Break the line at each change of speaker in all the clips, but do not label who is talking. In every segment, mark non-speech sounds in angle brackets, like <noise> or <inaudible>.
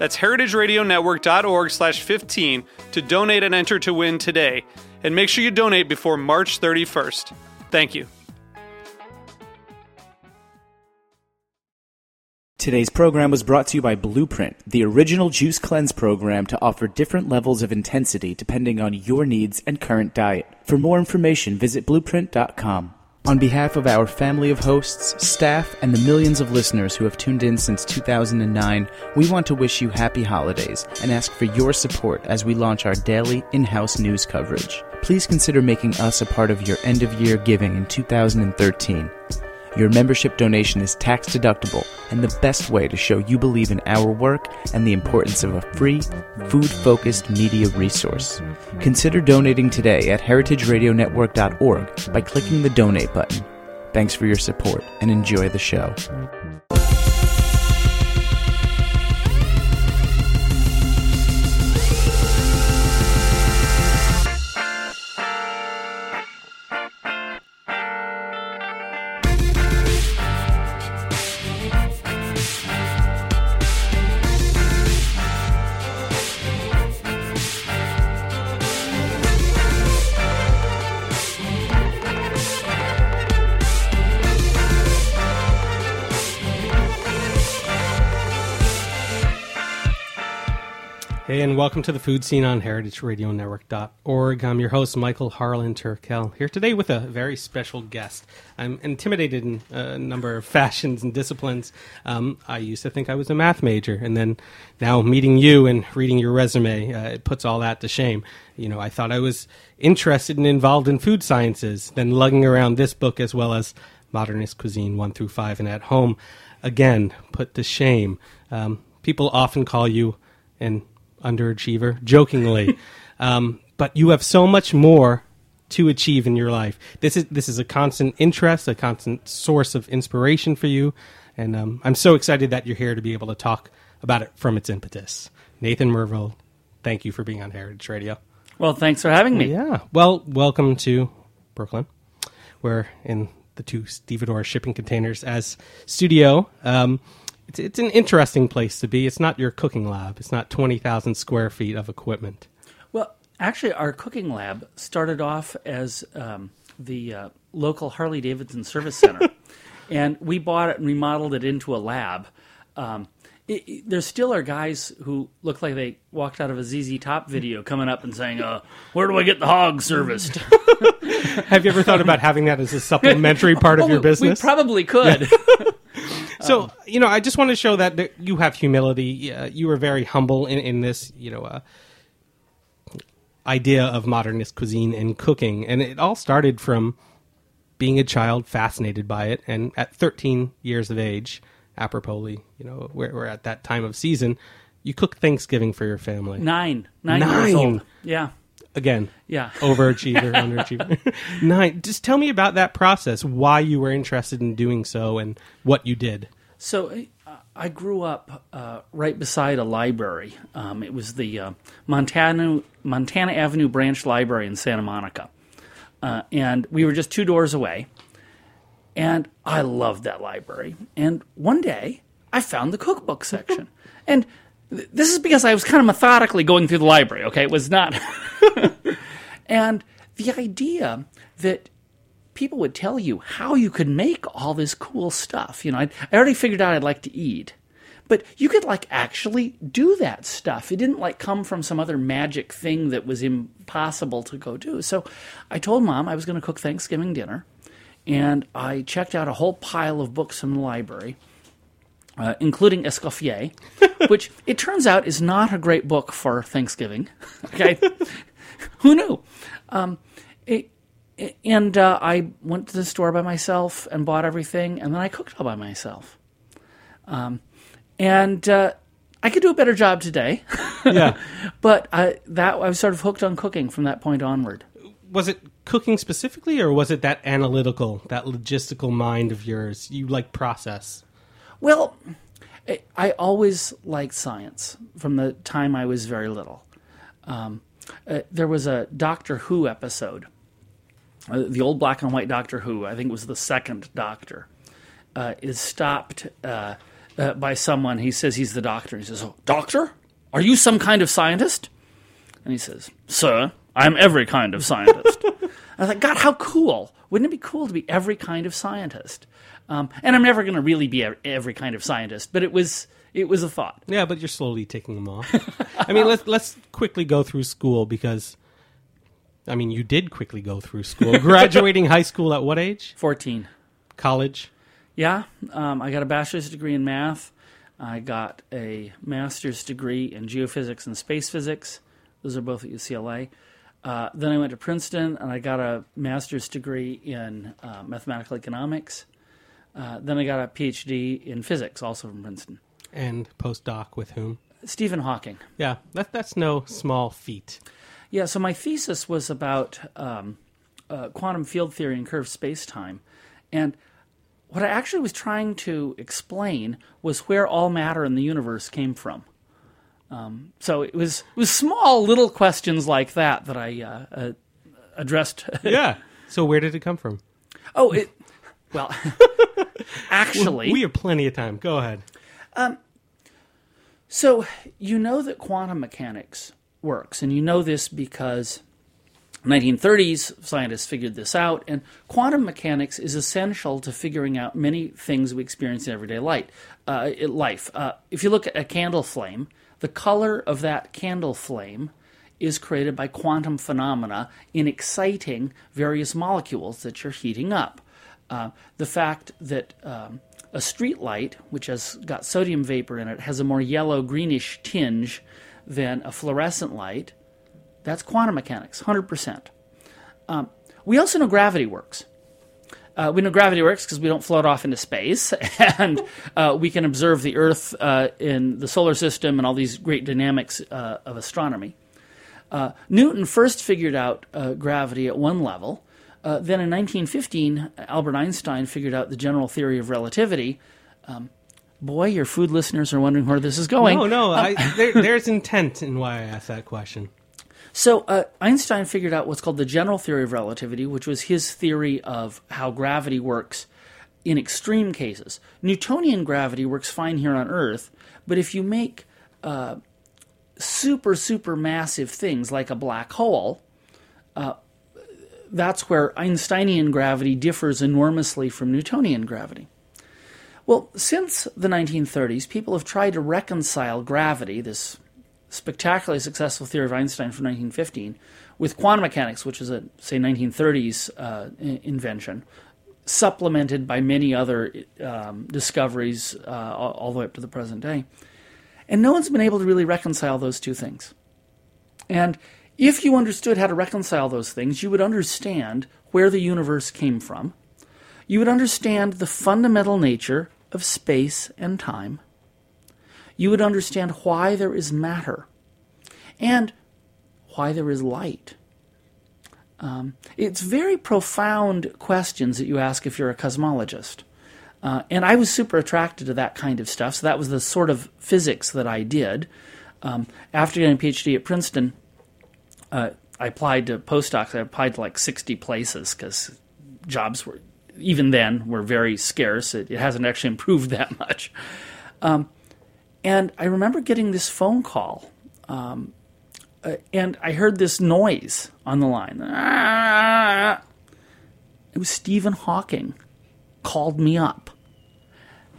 That's heritageradionetwork.org slash 15 to donate and enter to win today. And make sure you donate before March 31st. Thank you.
Today's program was brought to you by Blueprint, the original juice cleanse program to offer different levels of intensity depending on your needs and current diet. For more information, visit blueprint.com. On behalf of our family of hosts, staff, and the millions of listeners who have tuned in since 2009, we want to wish you happy holidays and ask for your support as we launch our daily in house news coverage. Please consider making us a part of your end of year giving in 2013. Your membership donation is tax deductible and the best way to show you believe in our work and the importance of a free, food focused media resource. Consider donating today at heritageradionetwork.org by clicking the donate button. Thanks for your support and enjoy the show.
Hey, and welcome to the Food Seen on heritageradionetwork.org. I'm your host, Michael Harlan Turkel, here today with a very special guest. I'm intimidated in a number of <laughs> fashions and disciplines. Um, I used to think I was a math major, and then now meeting you and reading your resume, uh, it puts all that to shame. You know, I thought I was interested and involved in food sciences, then lugging around this book as well as Modernist Cuisine 1 through 5, and at home, again, put to shame. Um, people often call you an underachiever, jokingly. <laughs> um, but you have so much more to achieve in your life. This is this is a constant interest, a constant source of inspiration for you, and um, I'm so excited that you're here to be able to talk about it from its impetus. Nathan Myhrvold, thank you for being on Heritage Radio.
Well, thanks for having me.
Yeah. Well, welcome to Brooklyn. We're in the two stevedore shipping containers as studio. Um, it's, it's an interesting place to be. It's not your cooking lab. It's not 20,000 square feet of equipment.
Well, actually, our cooking lab started off as um, the uh, local Harley Davidson Service Center, <laughs> and we bought it and remodeled it into a lab. Um, it, it, there still are guys who look like they walked out of a ZZ Top video coming up and saying, uh, "Where do I get the hog serviced?" <laughs>
Have you ever thought about having that as a supplementary part of <laughs>
Oh,
your business?
We probably could. <laughs>
So you know, I just want to show that, that you have humility. Uh, you are very humble in, in this, you know, uh, idea of modernist cuisine and cooking, and it all started from being a child fascinated by it, and at 13 years of age, apropos, you know, we're, we're at that time of season. You cook Thanksgiving for your family.
nine, nine,
Nine.
years old. Yeah,
Again,
yeah. <laughs>
overachiever, underachiever. Nine. Just tell me about that process. Why you were interested in doing so, and what you did.
So I grew up uh, right beside a library. Um, it was the uh, Montana Montana Avenue Branch Library in Santa Monica, uh, and we were just two doors away. And I loved that library. And one day, I found the cookbook section, <laughs> and th- this is because I was kind of methodically going through the library. Okay, it was not. <laughs> and the idea that people would tell you how you could make all this cool stuff. You know, I, I already figured out I'd like to eat, but you could like actually do that stuff. It didn't like come from some other magic thing that was impossible to go do. So I told mom I was going to cook Thanksgiving dinner, and I checked out a whole pile of books from the library. Uh, including Escoffier, <laughs> which it turns out is not a great book for Thanksgiving. <laughs> Okay, <laughs> who knew? Um, it, and uh, I went to the store by myself and bought everything, and then I cooked all by myself. Um, and uh, I could do a better job today.
Yeah.
but I, that I was sort of hooked on cooking from that point onward.
was it cooking specifically, or was it that analytical, that logistical mind of yours? You like process.
Well, I- always liked science from the time I was very little. Um, uh, there was a Doctor Who episode, uh, the old black and white Doctor Who. I think it was the second Doctor. Uh, is stopped uh, uh, by someone. He says he's the doctor. He says, oh, "Doctor, are you some kind of scientist?" And he says, "Sir, I'm every kind of scientist." <laughs> I was like, God, how cool! Wouldn't it be cool to be every kind of scientist? Um, and I'm never going to really be every kind of scientist, but it was it was a thought.
Yeah, but you're slowly taking them off. I mean, let's let's quickly go through school because, I mean, you did quickly go through school. <laughs> Graduating high school at what age?
Fourteen.
College.
Yeah, um, I got a bachelor's degree in math. I got a master's degree in geophysics and space physics. Those are both at UCLA. Uh, then I went to Princeton and I got a master's degree in uh, mathematical economics. Uh, then I got a PhD in physics, also from Princeton.
And postdoc with whom?
Stephen Hawking.
Yeah, that, that's no small feat.
Yeah, so my thesis was about um, uh, quantum field theory and curved space time. And what I actually was trying to explain was where all matter in the universe came from. Um, so it was it was small little questions like that that I uh, uh, addressed. <laughs>
Yeah. So where did it come from?
oh, it well, <laughs> actually,
We have plenty of time. Go ahead.
Um, So you know that quantum mechanics works, and you know this because 1930s scientists figured this out, and quantum mechanics is essential to figuring out many things we experience in everyday light, uh, life. Uh, if you look at a candle flame, the color of that candle flame is created by quantum phenomena in exciting various molecules that you're heating up. Uh, the fact that um, a street light, which has got sodium vapor in it, has a more yellow greenish tinge than a fluorescent light, that's quantum mechanics, 100%. Um, we also know gravity works. Uh, we know gravity works because we don't float off into space, <laughs> and uh, we can observe the Earth uh, in the solar system and all these great dynamics uh, of astronomy. Uh, Newton first figured out uh, gravity at one level. Uh, then in 1915, Albert Einstein figured out the general theory of relativity. Um, boy, your food listeners are wondering where this is going.
No, no. I, there, there's intent in why I asked that question.
So uh, Einstein figured out what's called the general theory of relativity, which was his theory of how gravity works in extreme cases. Newtonian gravity works fine here on Earth, but if you make uh, super super massive things like a black hole, uh, that's where Einsteinian gravity differs enormously from Newtonian gravity. Well, since the 1930s, people have tried to reconcile gravity, this spectacularly successful theory of Einstein from 1915, with quantum mechanics, which is a, say, 1930s uh, invention, supplemented by many other um, discoveries uh, all the way up to the present day. And no one's been able to really reconcile those two things. And if you understood how to reconcile those things, you would understand where the universe came from. You would understand the fundamental nature of space and time. You would understand why there is matter and why there is light. Um, it's very profound questions that you ask if you're a cosmologist. Uh, and I was super attracted to that kind of stuff. So that was the sort of physics that I did. Um, after getting a PhD at Princeton, uh, I applied to postdocs. I applied to like 60 places because jobs were, even then, were very scarce. It, it hasn't actually improved <laughs> that much. Um, and I remember getting this phone call, um, uh, and I heard this noise on the line. It was Stephen Hawking called me up.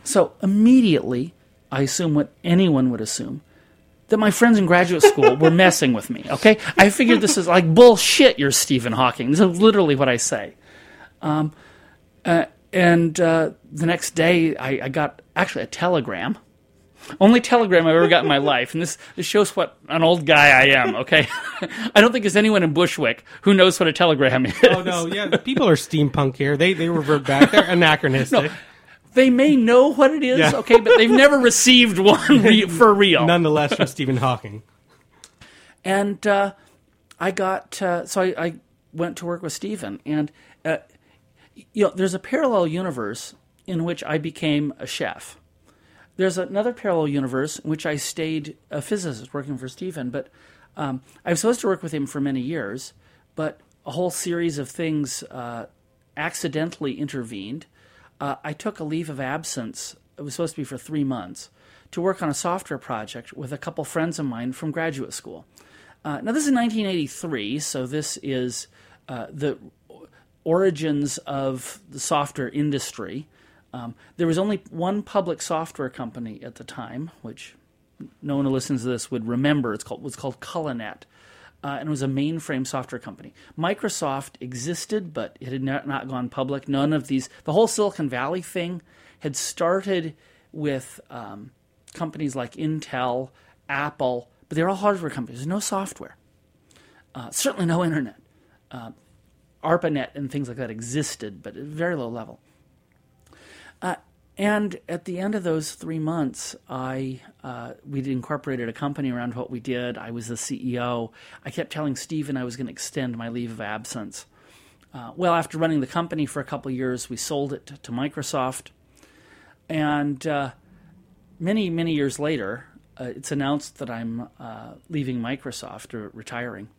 So immediately, I assume what anyone would assume that my friends in graduate school <laughs> were messing with me. Okay, I figured this is like bullshit. You're Stephen Hawking. This is literally what I say. Um, uh, and uh, the next day, I, I got actually a telegram. Only telegram I've ever got in my life, and this, this shows what an old guy I am. Okay, <laughs> I don't think there's anyone in Bushwick who knows what a telegram is.
Oh no, yeah, people are steampunk here. They they revert back. They're anachronistic.
No, They may know what it is,
Yeah.
okay, but they've never received one re- <laughs> for real.
Nonetheless, from Stephen Hawking.
and uh, I got uh, so I, I went to work with Stephen, and uh, you know, there's a parallel universe in which I became a chef. There's another parallel universe in which I stayed a physicist working for Stephen, but um, I was supposed to work with him for many years, but a whole series of things uh, accidentally intervened. Uh, I took a leave of absence. It was supposed to be for three months to work on a software project with a couple friends of mine from graduate school. Uh, now, this is 1983, so this is uh, the origins of the software industry. Um, there was only one public software company at the time, which no one who listens to this would remember. It's called was called Cullinet, uh, and it was a mainframe software company. Microsoft existed, but it had not, not gone public. None of these, the whole Silicon Valley thing, had started with um, companies like Intel, Apple, but they're all hardware companies. There's no software. Uh, certainly no internet. Uh, ARPANET and things like that existed, but at a very low level. Uh, and at the end of those three months, I uh, we'd incorporated a company around what we did. I was the CEO. I kept telling Stephen I was going to extend my leave of absence. Uh, well, after running the company for a couple years, we sold it to Microsoft, and uh, many many years later, uh, it's announced that I'm uh, leaving Microsoft or retiring.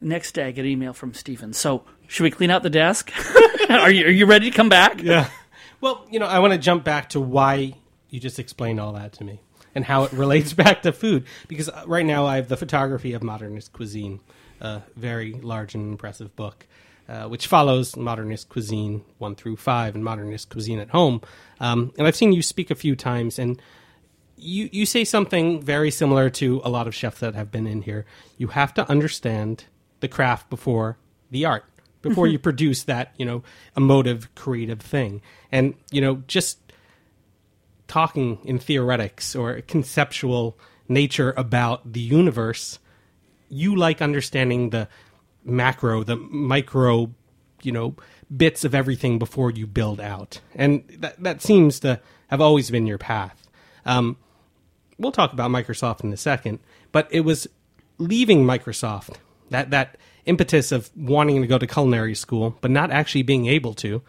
Next day, I get an email from Stephen. So, should we clean out the desk? <laughs> are you are you ready to come back?
Yeah. Well, you know, I want to jump back to why you just explained all that to me and how it relates <laughs> back to food. Because uh, right now I have the photography of modernist cuisine, a very large and impressive book, uh, which follows modernist cuisine one through five and modernist cuisine at home. Um, and I've seen you speak a few times, and you you say something very similar to a lot of chefs that have been in here. You have to understand the craft before the art before you produce that you know emotive creative thing. And you know just talking in theoretics or conceptual nature about the universe you like understanding the macro the micro you know bits of everything before you build out. And that that seems to have always been your path. Um, we'll talk about Microsoft in a second, but it was leaving Microsoft that that impetus of wanting to go to culinary school but not actually being able to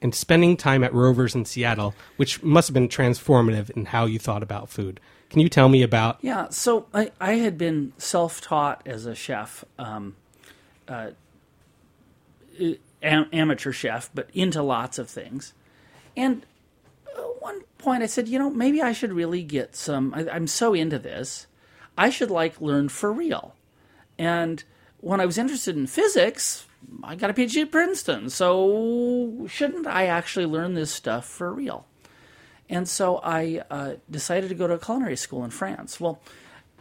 and spending time at Rovers in Seattle, which must have been transformative in how you thought about food. Can you tell me about
Yeah, so I, I had been self taught as a chef, um, uh, am- amateur chef, but into lots of things. And at one point I said, you know, maybe I should really get some. I, I'm so into this, I should like learn for real. And when I was interested in physics, I got a PhD at Princeton, so shouldn't I actually learn this stuff for real? And so I uh, decided to go to a culinary school in France. Well,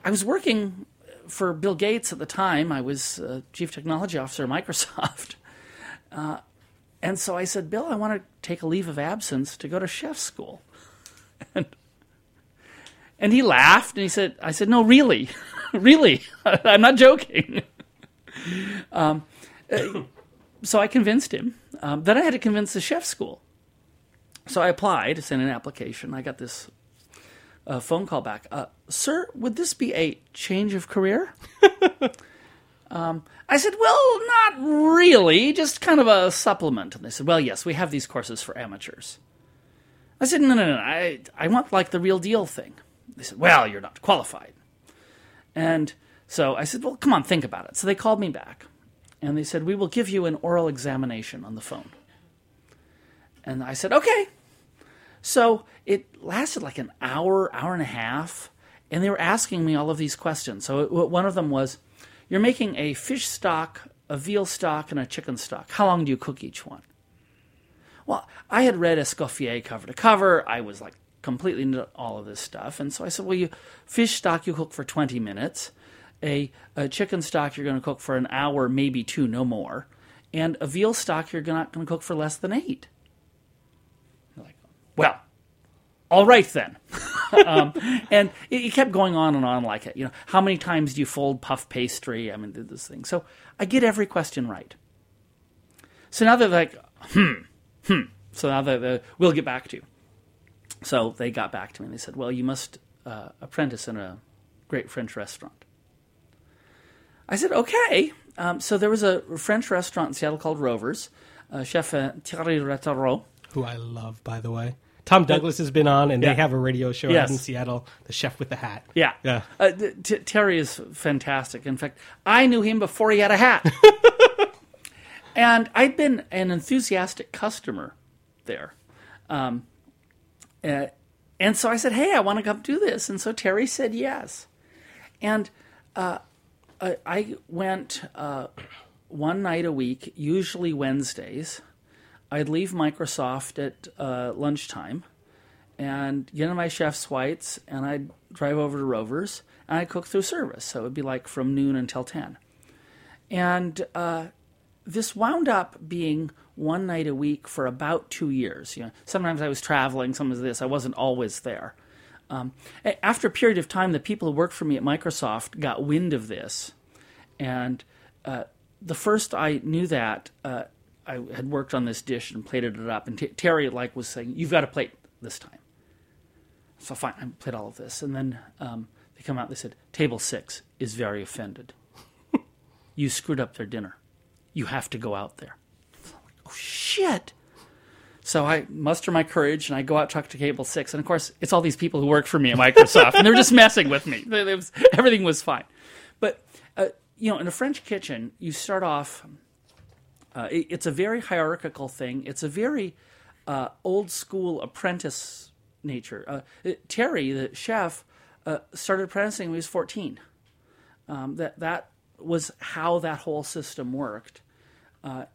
I was working for Bill Gates at the time. I was uh, chief technology officer at <laughs> Microsoft. Uh, and so I said, Bill, I want to take a leave of absence to go to chef school. <laughs> And, and he laughed and he said, I said, no, really, <laughs> really, I'm not joking. Um, uh, so I convinced him. Um, then I had to convince the chef school. So I applied, sent an application. I got this uh, phone call back. Uh, Sir, would this be a change of career? <laughs> um, I said, Well, not really, just kind of a supplement. And they said, Well, yes, we have these courses for amateurs. I said, No, no, no, I, I want like the real deal thing. They said, Well, you're not qualified. And so I said, Well, come on, think about it. So they called me back and they said, We will give you an oral examination on the phone. And I said, Okay. So it lasted like an hour, hour and a half, and they were asking me all of these questions. So it, one of them was, You're making a fish stock, a veal stock, and a chicken stock. How long do you cook each one? Well, I had read Escoffier cover to cover. I was like completely into all of this stuff. And so I said, well, you fish stock you cook for 20 minutes, a, a chicken stock you're going to cook for an hour, maybe two, no more, and a veal stock you're not going to cook for less than eight. Like, well, all right then. <laughs> um, and it, it, kept going on and on like it. You know, how many times do you fold puff pastry? I mean, this thing. So I get every question right. So now they're like, hmm, hmm. So now they we'll get back to you. So they got back to me and they said, well, you must uh, apprentice in a great French restaurant. I said, okay. Um, so there was a French restaurant in Seattle called Rovers. Uh, Chef uh, Thierry Rautureau.
Who I love, by the way. Tom Douglas has been on, and yeah. they have a radio show yes. out in Seattle, The Chef with the Hat.
Yeah.
Yeah.
Uh, t- Terry is fantastic. In fact, I knew him before he had a hat. <laughs> and I'd been an enthusiastic customer there. Um, uh, and so I said, hey, I want to come do this. And so Terry said yes. And uh, I went uh, one night a week, usually Wednesdays. I'd leave Microsoft at uh, lunchtime and get in my chef's whites, and I'd drive over to Rovers and I'd cook through service. So it'd be like from noon until 10. And uh, this wound up being one night a week for about two years. You know, sometimes I was traveling, sometimes this. I wasn't always there. Um, after a period of time, the people who worked for me at Microsoft got wind of this, and uh, the first I knew that, uh, I had worked on this dish and plated it up, and T- Terry like was saying, "You've got to plate this time." So fine, I played all of this, and then um, they come out. And they said, "Table six is very offended. <laughs> you screwed up their dinner. You have to go out there." Like, oh shit! So I muster my courage and I go out talk to Cable Six, and of course it's all these people who work for me at Microsoft, and they're just messing with me. Was, everything was fine, but uh, you know, in a French kitchen, you start off uh, it, it's a very hierarchical thing. It's a very uh, old school apprentice nature. Uh, it, Terry, the chef, uh, started apprenticing when he was 14. Um, that that was how that whole system worked. Uh,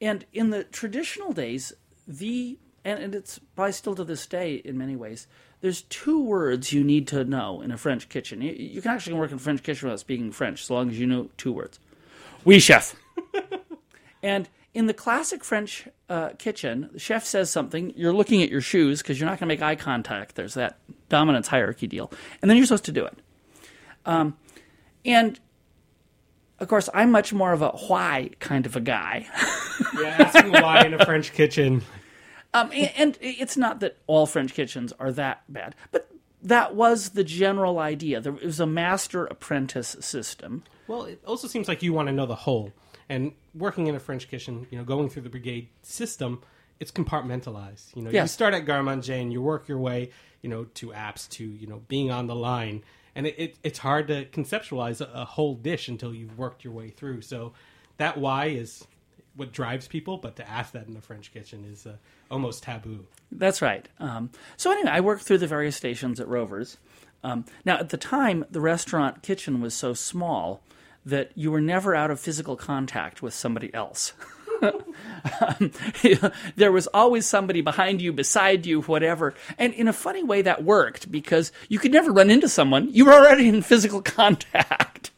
and in the traditional days, the and, and it's probably still to this day in many ways. There's two words you need to know in a French kitchen. You, you can actually work in a French kitchen without speaking French, as long as you know two words. Oui, chef. <laughs> And in the classic French uh, kitchen, the chef says something. You're looking at your shoes because you're not going to make eye contact. There's that dominance hierarchy deal, and then you're supposed to do it. Um, and of course, I'm much more of a why kind of a guy.
yeah, asking why in a <laughs> French kitchen.
Um, and, and it's not that all French kitchens are that bad, but that was the general idea. There was a master apprentice system.
Well, it also seems like you want to know the whole. And working in a French kitchen, you know, going through the brigade system, it's compartmentalized. You know, yes. you start at garde manger and you work your way, you know, to apps to you know being on the line, and it, it it's hard to conceptualize a, a, whole dish until you've worked your way through. So that why is what drives people, but to ask that in the French kitchen is uh, almost taboo.
That's right. Um, so anyway, I worked through the various stations at Rovers. Um, now, at the time, the restaurant kitchen was so small that you were never out of physical contact with somebody else. <laughs> <laughs> um, <laughs> there was always somebody behind you, beside you, whatever. And in a funny way, that worked because you could never run into someone. You were already in physical <laughs> contact.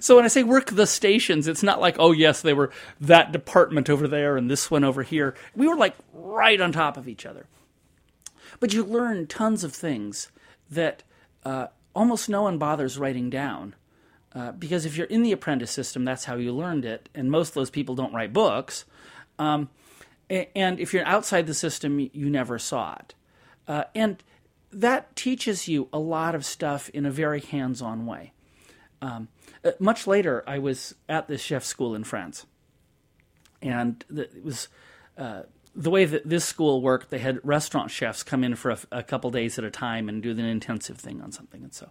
So when I say work the stations, it's not like, oh, yes, they were that department over there and this one over here. We were like right on top of each other. But you learn tons of things that uh, almost no one bothers writing down uh, because if you're in the apprentice system, that's how you learned it, and most of those people don't write books. Um, and if you're outside the system, you never saw it. Uh, and that teaches you a lot of stuff in a very hands on way. Um, uh, much later, I was at this chef school in France. And it was uh, the way that this school worked, they had restaurant chefs come in for a, a couple days at a time and do an intensive thing on something. And so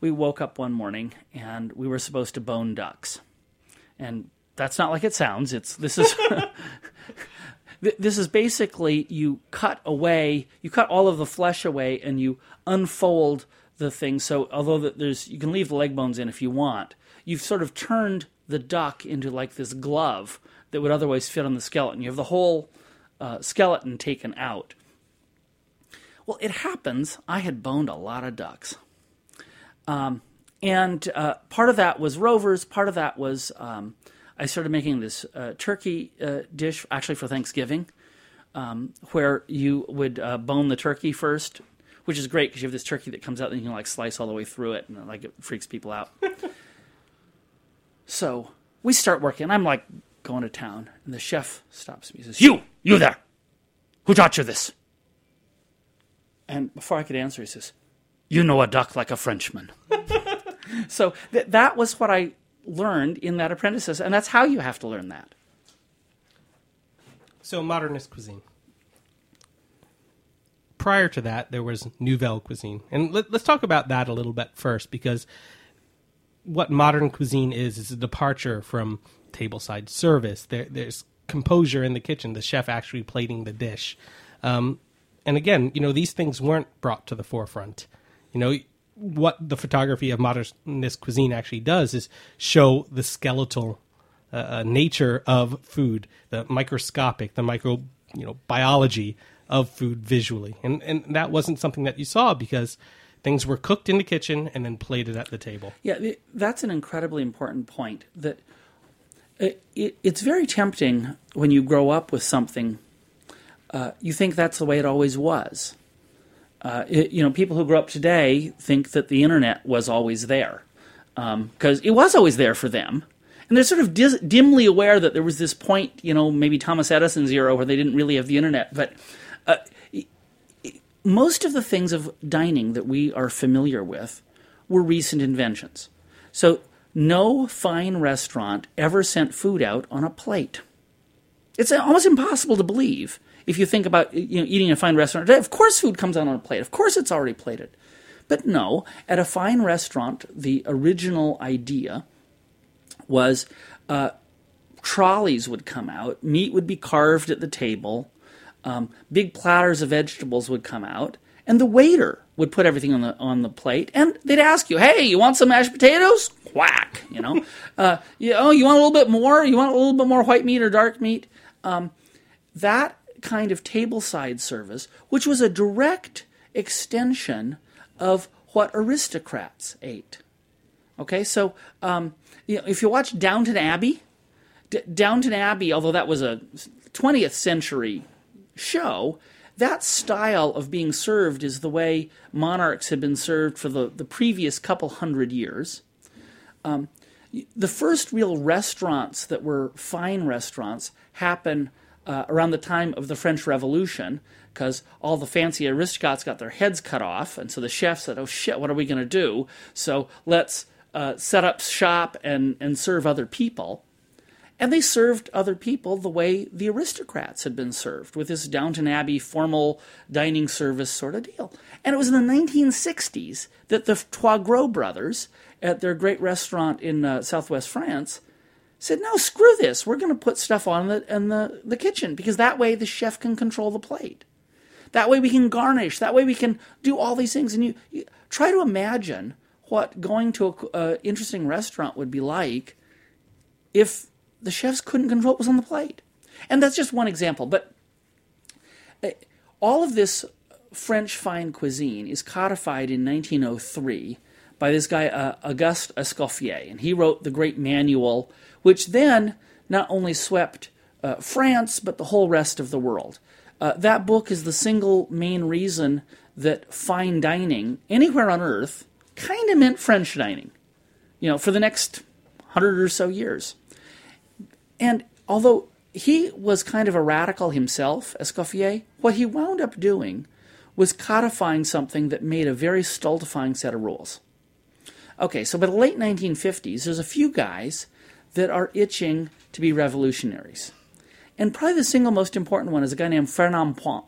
we woke up one morning and we were supposed to bone ducks. And that's not like it sounds. It's this is <laughs> this is basically you cut away, you cut all of the flesh away and you unfold the thing. So although there's you can leave the leg bones in if you want, you've sort of turned the duck into like this glove that would otherwise fit on the skeleton. You have the whole uh, skeleton taken out. Well, it happens. I had boned a lot of ducks. Um, and uh, part of that was rovers, part of that was um, I started making this uh, turkey uh, dish actually for Thanksgiving, um, where you would uh, bone the turkey first, which is great because you have this turkey that comes out and you can like slice all the way through it, and like it freaks people out. <laughs> so we start working. I'm like going to town, and the chef stops me. He says, "You, you there? Who taught you this?" And before I could answer, he says, "You know a duck like a Frenchman." <laughs> so th- that was what I learned in that apprentices, and that's how you have to learn that.
So modernist cuisine. Prior to that, there was Nouvelle cuisine, and let, us talk about that a little bit first, because what modern cuisine is is a departure from tableside service. There, there's composure in the kitchen, the chef actually plating the dish. Um, and again, you know, these things weren't brought to the forefront. You know, what the photography of modernist cuisine actually does is show the skeletal uh, uh, nature of food, the microscopic, the micro, you know, biology of food visually, and and that wasn't something that you saw because things were cooked in the kitchen and then plated at the table.
Yeah, that's an incredibly important point. That it, it, it's very tempting when you grow up with something. Uh, you think that's the way it always was uh, it, you know, people who grew up today think that the internet was always there because um, it was always there for them. And they're sort of dis- dimly aware that there was this point, you know, maybe Thomas Edison's era where they didn't really have the internet. But uh, most of the things of dining that we are familiar with were recent inventions. So no fine restaurant ever sent food out on a plate. It's almost impossible to believe if you think about you know, eating in a fine restaurant today, of course food comes out on a plate. Of course it's already plated. But no, at a fine restaurant, the original idea was uh, trolleys would come out, meat would be carved at the table, um, big platters of vegetables would come out, and the waiter would put everything on the on the plate, and they'd ask you, "Hey, you want some mashed potatoes?" Quack, you know. <laughs> uh, you, oh, you want a little bit more? You want a little bit more white meat or dark meat? Um, that kind of tableside service, which was a direct extension of what aristocrats ate. Okay, so um, you know, if you watch Downton Abbey, D- Downton Abbey, although that was a 20th century show, that style of being served is the way monarchs had been served for the, the previous couple hundred years. Um, the first real restaurants that were fine restaurants happen uh, around the time of the French Revolution because all the fancy aristocrats got their heads cut off. And so the chef said, Oh shit, what are we going to do? So let's uh, set up shop and, and serve other people. And they served other people the way the aristocrats had been served, with this Downton Abbey formal dining service sort of deal. And it was in the 1960s that the Troisgros brothers, at their great restaurant in uh, southwest France, said, no, screw this. We're going to put stuff on the, in the, the kitchen because that way the chef can control the plate. That way we can garnish. That way we can do all these things. And you, you try to imagine what going to an uh, interesting restaurant would be like if the chefs couldn't control what was on the plate. And that's just one example. But uh, all of this French fine cuisine is codified in 1903 by this guy, uh, Auguste Escoffier. And he wrote the great manual which then not only swept uh, France, but the whole rest of the world. Uh, that book is the single main reason that fine dining anywhere on earth kind of meant French dining, you know, for the next hundred or so years. And although he was kind of a radical himself, Escoffier, what he wound up doing was codifying something that made a very stultifying set of rules. Okay, so by the late 1950s, there's a few guys that are itching to be revolutionaries. And probably the single most important one is a guy named Fernand Point.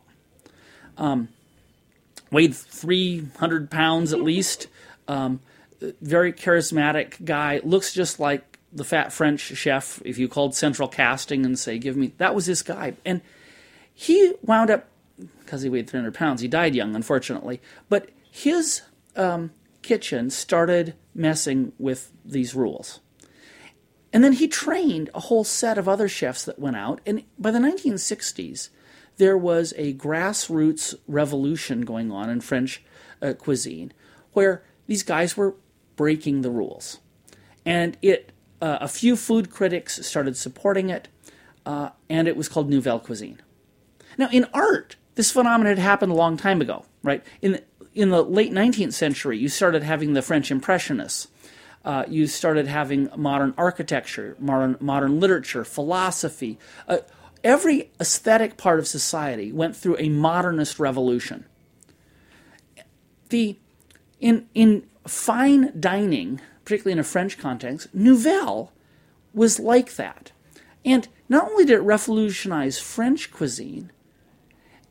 Um, weighed 300 pounds at least. Um, very charismatic guy. Looks just like the fat French chef. If you called central casting and say, give me, that was this guy. And he wound up, because he weighed 300 pounds, he died young, unfortunately. But his um, kitchen started messing with these rules. And then he trained a whole set of other chefs that went out. And by the 1960s, there was a grassroots revolution going on in French uh, cuisine where these guys were breaking the rules. And it, uh, a few food critics started supporting it, uh, and it was called Nouvelle Cuisine. Now, in art, this phenomenon had happened a long time ago, right? In in the late 19th century, you started having the French Impressionists. Uh, you started having modern architecture, modern, modern literature, philosophy. Uh, every aesthetic part of society went through a modernist revolution. The, in, in fine dining, particularly in a French context, Nouvelle was like that. And not only did it revolutionize French cuisine,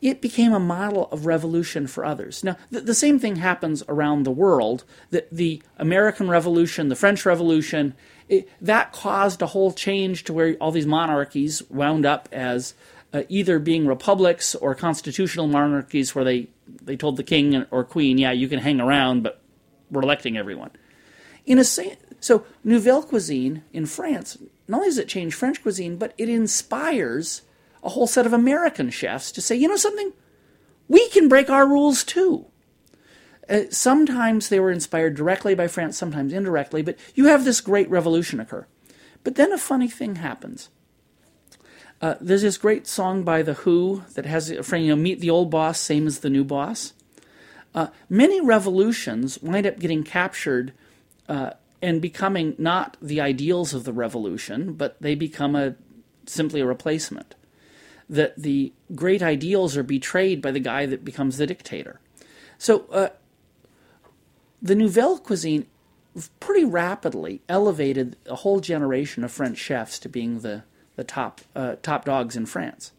it became a model of revolution for others. Now, the, the same thing happens around the world. The, the American Revolution, the French Revolution, it, that caused a whole change to where all these monarchies wound up as uh, either being republics or constitutional monarchies where they, they told the king or queen, yeah, you can hang around, but we're electing everyone. In a so Nouvelle Cuisine in France, not only does it change French cuisine, but it inspires a whole set of American chefs to say, you know something? We can break our rules too. Uh, sometimes they were inspired directly by France, sometimes indirectly, but you have this great revolution occur. But then a funny thing happens. Uh, there's this great song by The Who that has a phrase, you know, meet the old boss, same as the new boss. Uh, many revolutions wind up getting captured uh, and becoming not the ideals of the revolution, but they become a simply a replacement that the great ideals are betrayed by the guy that becomes the dictator. So uh, the Nouvelle cuisine pretty rapidly elevated a whole generation of French chefs to being the, the top, uh, top dogs in France.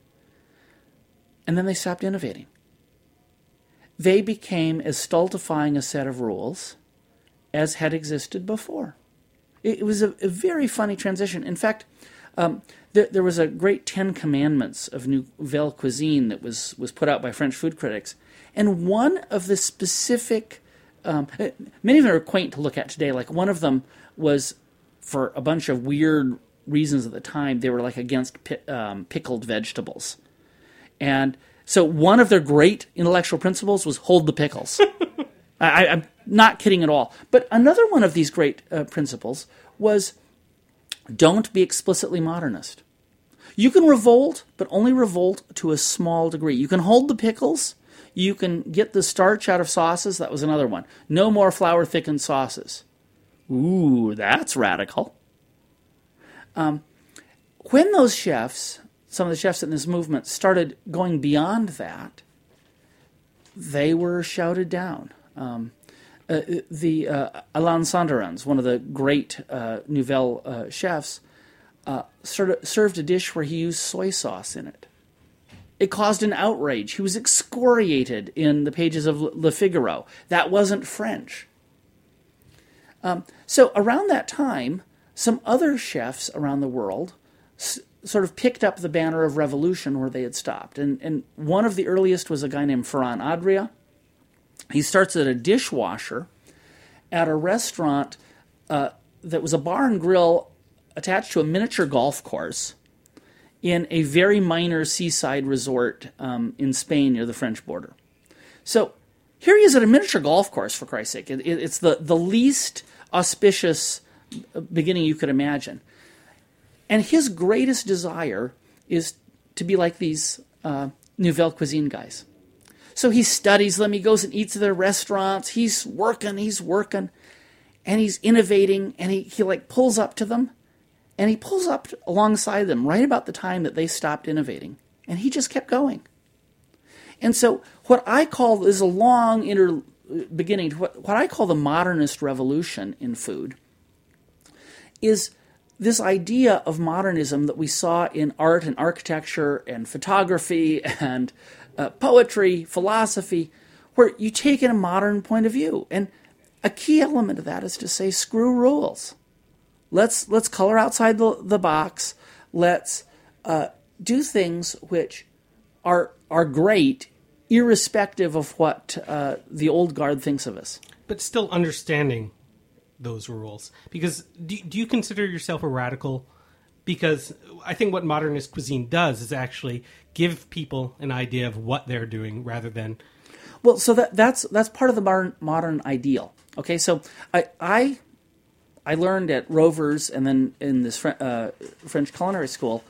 And then they stopped innovating. They became as stultifying a set of rules as had existed before. It, was a, a very funny transition. In fact, um, there, there, was a great Ten Commandments of Nouvelle Cuisine that was, was put out by French food critics. And one of the specific, um, eh, many of them are quaint to look at today. Like one of them was for a bunch of weird reasons at the time, they were like against pi- um, pickled vegetables. And so one of their great intellectual principles was hold the pickles. <laughs> I, am not kidding at all. But another one of these great uh, principles was don't be explicitly modernist. You can revolt, but only revolt to a small degree. You can hold the pickles. You can get the starch out of sauces. That was another one. No more flour thickened sauces. Ooh, that's radical. Um, when those chefs, some of the chefs in this movement, started going beyond that, they were shouted down. Um, uh, the uh, Alain Senderens, one of the great uh, Nouvelle uh, chefs, uh, sort served a dish where he used soy sauce in it. It caused an outrage. He was excoriated in the pages of Le Figaro. That wasn't French. Um, so around that time, some other chefs around the world s- sort of picked up the banner of revolution where they had stopped. And, and one of the earliest was a guy named Ferran Adria he starts at a dishwasher at a restaurant uh, that was a bar and grill attached to a miniature golf course in a very minor seaside resort um, in Spain near the French border. So here he is at a miniature golf course, for Christ's sake. It, it, it's the, the least auspicious beginning you could imagine. And his greatest desire is to be like these uh, Nouvelle Cuisine guys. So he studies them, he goes and eats at their restaurants, he's working, he's working, and he's innovating, and he, he like pulls up to them, and he pulls up alongside them right about the time that they stopped innovating, and he just kept going. And so what I call is a long inter beginning to what, what I call the modernist revolution in food is this idea of modernism that we saw in art and architecture and photography <laughs> and uh, poetry, philosophy, where you take in a modern point of view. And a key element of that is to say, screw rules. Let's let's color outside the, the box. Let's uh, do things which are are great, irrespective of what uh, the old guard thinks of us.
But still understanding those rules, because do, do you consider yourself a radical because I think what modernist cuisine does is actually give people an idea of what they're doing rather than
Well, so that that's that's part of the modern modern ideal. Okay, so I I I learned at Rovers and then in this uh, French culinary school.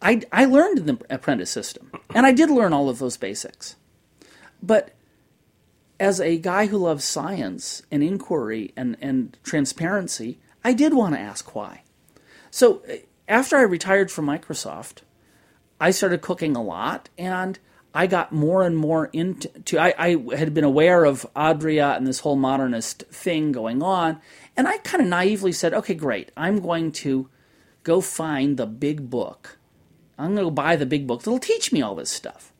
I I learned in the apprentice system, and I did learn all of those basics. But as a guy who loves science and inquiry and and transparency, I did want to ask why. So uh, after I retired from Microsoft, I started cooking a lot and I got more and more into I, I had been aware of Adria and this whole modernist thing going on, and I kind of naively said, okay, great, I'm going to go find the big book. I'm going to buy the big book that'll teach me all this stuff.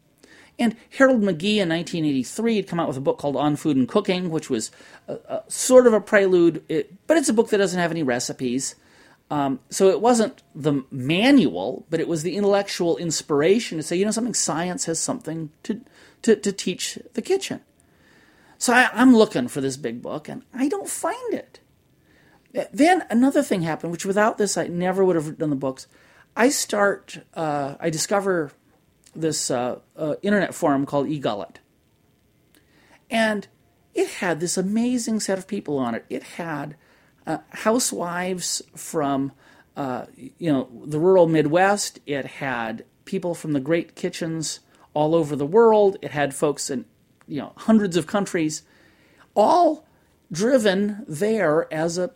And Harold McGee in 1983 had come out with a book called On Food and Cooking, which was a, a, sort of a prelude, it, but it's a book that doesn't have any recipes. Um, so it wasn't the manual, but it was the intellectual inspiration to say, you know, something science has something to to, to teach the kitchen. So I, I'm looking for this big book, and I don't find it. Then another thing happened, which without this I never would have done the books. I start, uh, I discover this uh, uh, internet forum called eGullet, and it had this amazing set of people on it. It had uh, housewives from uh, you know the rural Midwest. It had people from the great kitchens all over the world. It had folks in you know hundreds of countries, all driven there as a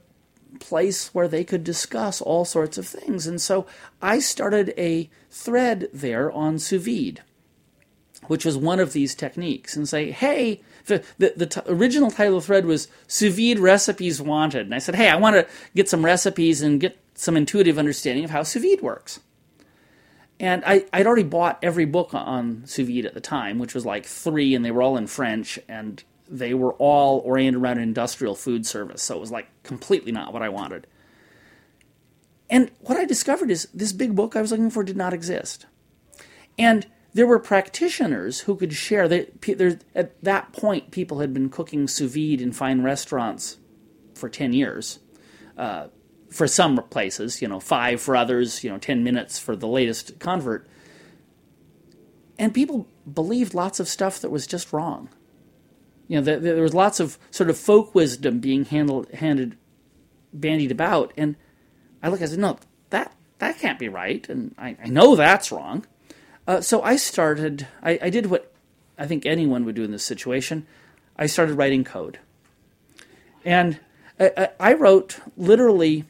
place where they could discuss all sorts of things. And so I started a thread there on sous vide, which was one of these techniques, and say, hey, the, the, the t- original title thread was sous vide recipes wanted. And I said, hey, I want to get some recipes and get some intuitive understanding of how sous vide works. And I, I'd already bought every book on sous vide at the time, which was like three, and they were all in French, and they were all oriented around industrial food service. So it was like completely not what I wanted. And what I discovered is this big book I was looking for did not exist. And there were practitioners who could share. They, at that point, people had been cooking sous vide in fine restaurants for 10 years. Uh, for some places, you know, five for others, you know, 10 minutes for the latest convert. And people believed lots of stuff that was just wrong. You know, there, there was lots of sort of folk wisdom being handled, handed, bandied about. And I look, I said, no, that, that can't be right. And I, I know that's wrong. Uh, so I started, I, I, did what I think anyone would do in this situation. I started writing code. And I, I wrote literally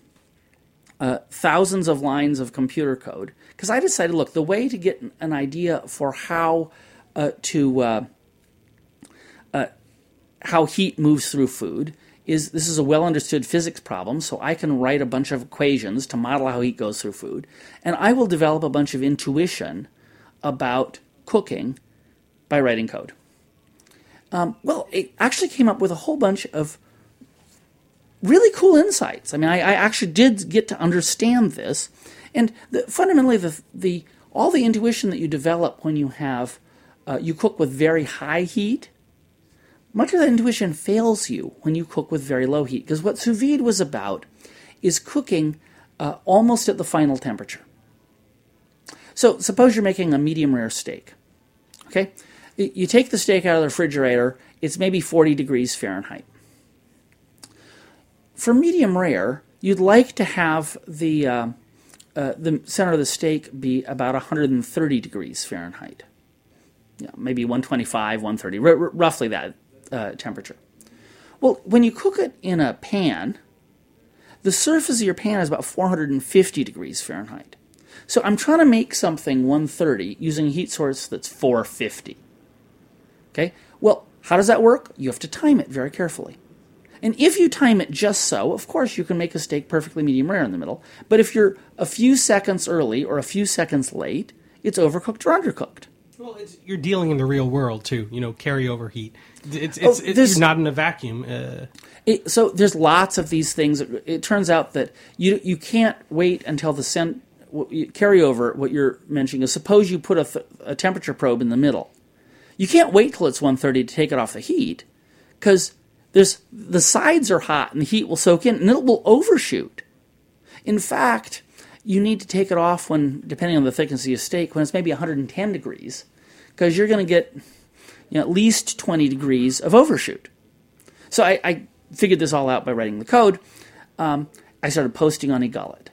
uh, thousands of lines of computer code because I decided look, the way to get an idea for how uh, to uh, uh, how heat moves through food is this is a well understood physics problem, so I can write a bunch of equations to model how heat goes through food, and I will develop a bunch of intuition about cooking by writing code. Um, well, it actually came up with a whole bunch of really cool insights. I mean, I, I actually did get to understand this, and the, fundamentally, the the all the intuition that you develop when you have uh, you cook with very high heat, much of that intuition fails you when you cook with very low heat. Because what sous vide was about is cooking uh, almost at the final temperature. So suppose you're making a medium rare steak. Okay, you take the steak out of the refrigerator. It's maybe 40 degrees Fahrenheit. For medium rare, you'd like to have the uh, uh, the center of the steak be about 130 degrees Fahrenheit. Yeah, maybe 125, 130, r- r- roughly that uh, temperature. Well, when you cook it in a pan, the surface of your pan is about 450 degrees Fahrenheit. So I'm trying to make something 130 using a heat source that's 450. Okay? Well, how does that work? You have to time it very carefully. And if you time it just so, of course you can make a steak perfectly medium rare in the middle. But if you're a few seconds early or a few seconds late, it's overcooked or undercooked.
Well, you're dealing in the real world too. You know, carryover heat. It's, it's, oh, it's not in a vacuum. Uh...
It, so there's lots of these things. It turns out that you you can't wait until the cent, carryover. What you're mentioning is suppose you put a, th- a temperature probe in the middle. You can't wait till it's 130 to take it off the heat because there's the sides are hot and the heat will soak in and it will overshoot. In fact, you need to take it off when, depending on the thickness of your steak, when it's maybe 110 degrees, because you're going to get you know, at least 20 degrees of overshoot. So I, I figured this all out by writing the code. Um, I started posting on eGullet.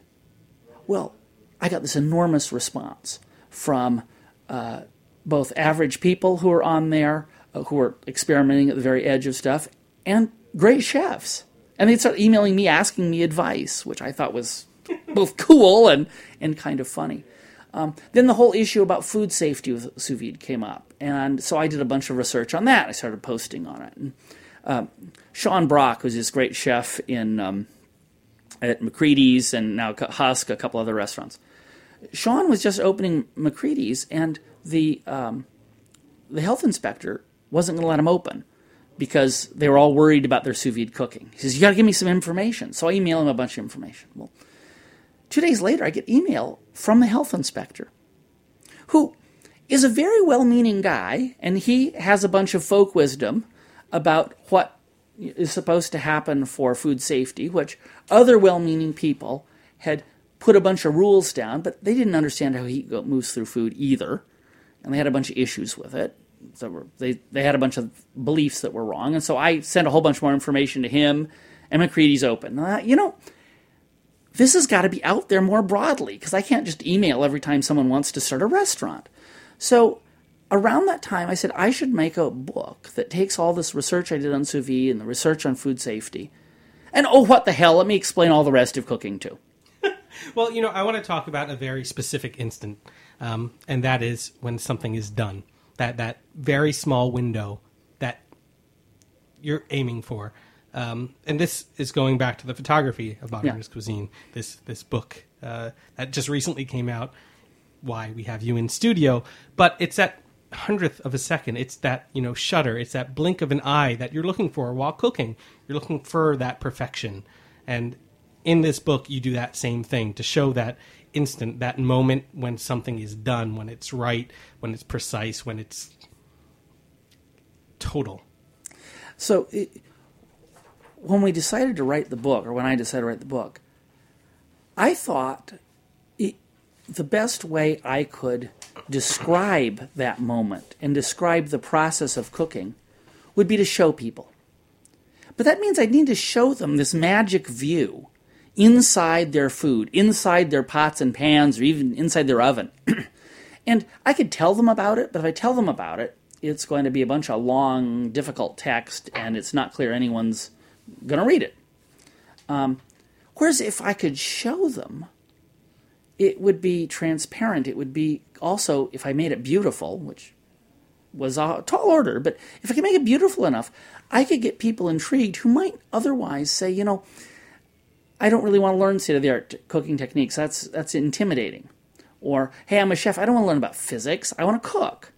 Well, I got this enormous response from uh, both average people who are on there, uh, who are experimenting at the very edge of stuff, and great chefs. And they'd start emailing me asking me advice, which I thought was both cool and, and kind of funny. Um, then the whole issue about food safety with sous vide came up, and so I did a bunch of research on that. I started posting on it. And, uh, Sean Brock, who's this great chef in um, at McCrady's and now Husk, a couple other restaurants. Sean was just opening McCrady's, and the um, the health inspector wasn't going to let him open because they were all worried about their sous vide cooking. He says, "You got to give me some information." So I email him a bunch of information. Well, two days later, I get email from the health inspector, who is a very well-meaning guy, and he has a bunch of folk wisdom about what is supposed to happen for food safety, which other well-meaning people had put a bunch of rules down, but they didn't understand how heat moves through food either, and they had a bunch of issues with it. So they they had a bunch of beliefs that were wrong, and so I sent a whole bunch more information to him. And McCrady's open. Uh, you know, this has got to be out there more broadly because I can't just email every time someone wants to start a restaurant. So around that time, I said I should make a book that takes all this research I did on sous vide and the research on food safety, and oh, what the hell? Let me explain all the rest of cooking too.
Well, you know, I want to talk about a very specific instant, um, and that is when something is done. That that very small window that you're aiming for. Um, and this is going back to the photography of modernist yeah. cuisine. This this book uh, that just recently came out. Why we have you in studio, but it's that hundredth of a second. It's that you know shutter. It's that blink of an eye that you're looking for while cooking. You're looking for that perfection, and in this book, you do that same thing to show that instant, that moment when something is done, when it's right, when it's precise, when it's total.
So, it, when we decided to write the book, or when I decided to write the book, I thought it, the best way I could describe that moment and describe the process of cooking would be to show people. But that means I need to show them this magic view inside their food, inside their pots and pans, or even inside their oven. <clears throat> and I could tell them about it, but if I tell them about it, it's going to be a bunch of long, difficult text, and it's not clear anyone's going to read it. Um, whereas if I could show them, it would be transparent. It would be also, if I made it beautiful, which was a tall order, but if I could make it beautiful enough, I could get people intrigued who might otherwise say, you know, I don't really want to learn state of the art cooking techniques. That's that's intimidating. Or hey, I'm a chef. I don't want to learn about physics. I want to cook.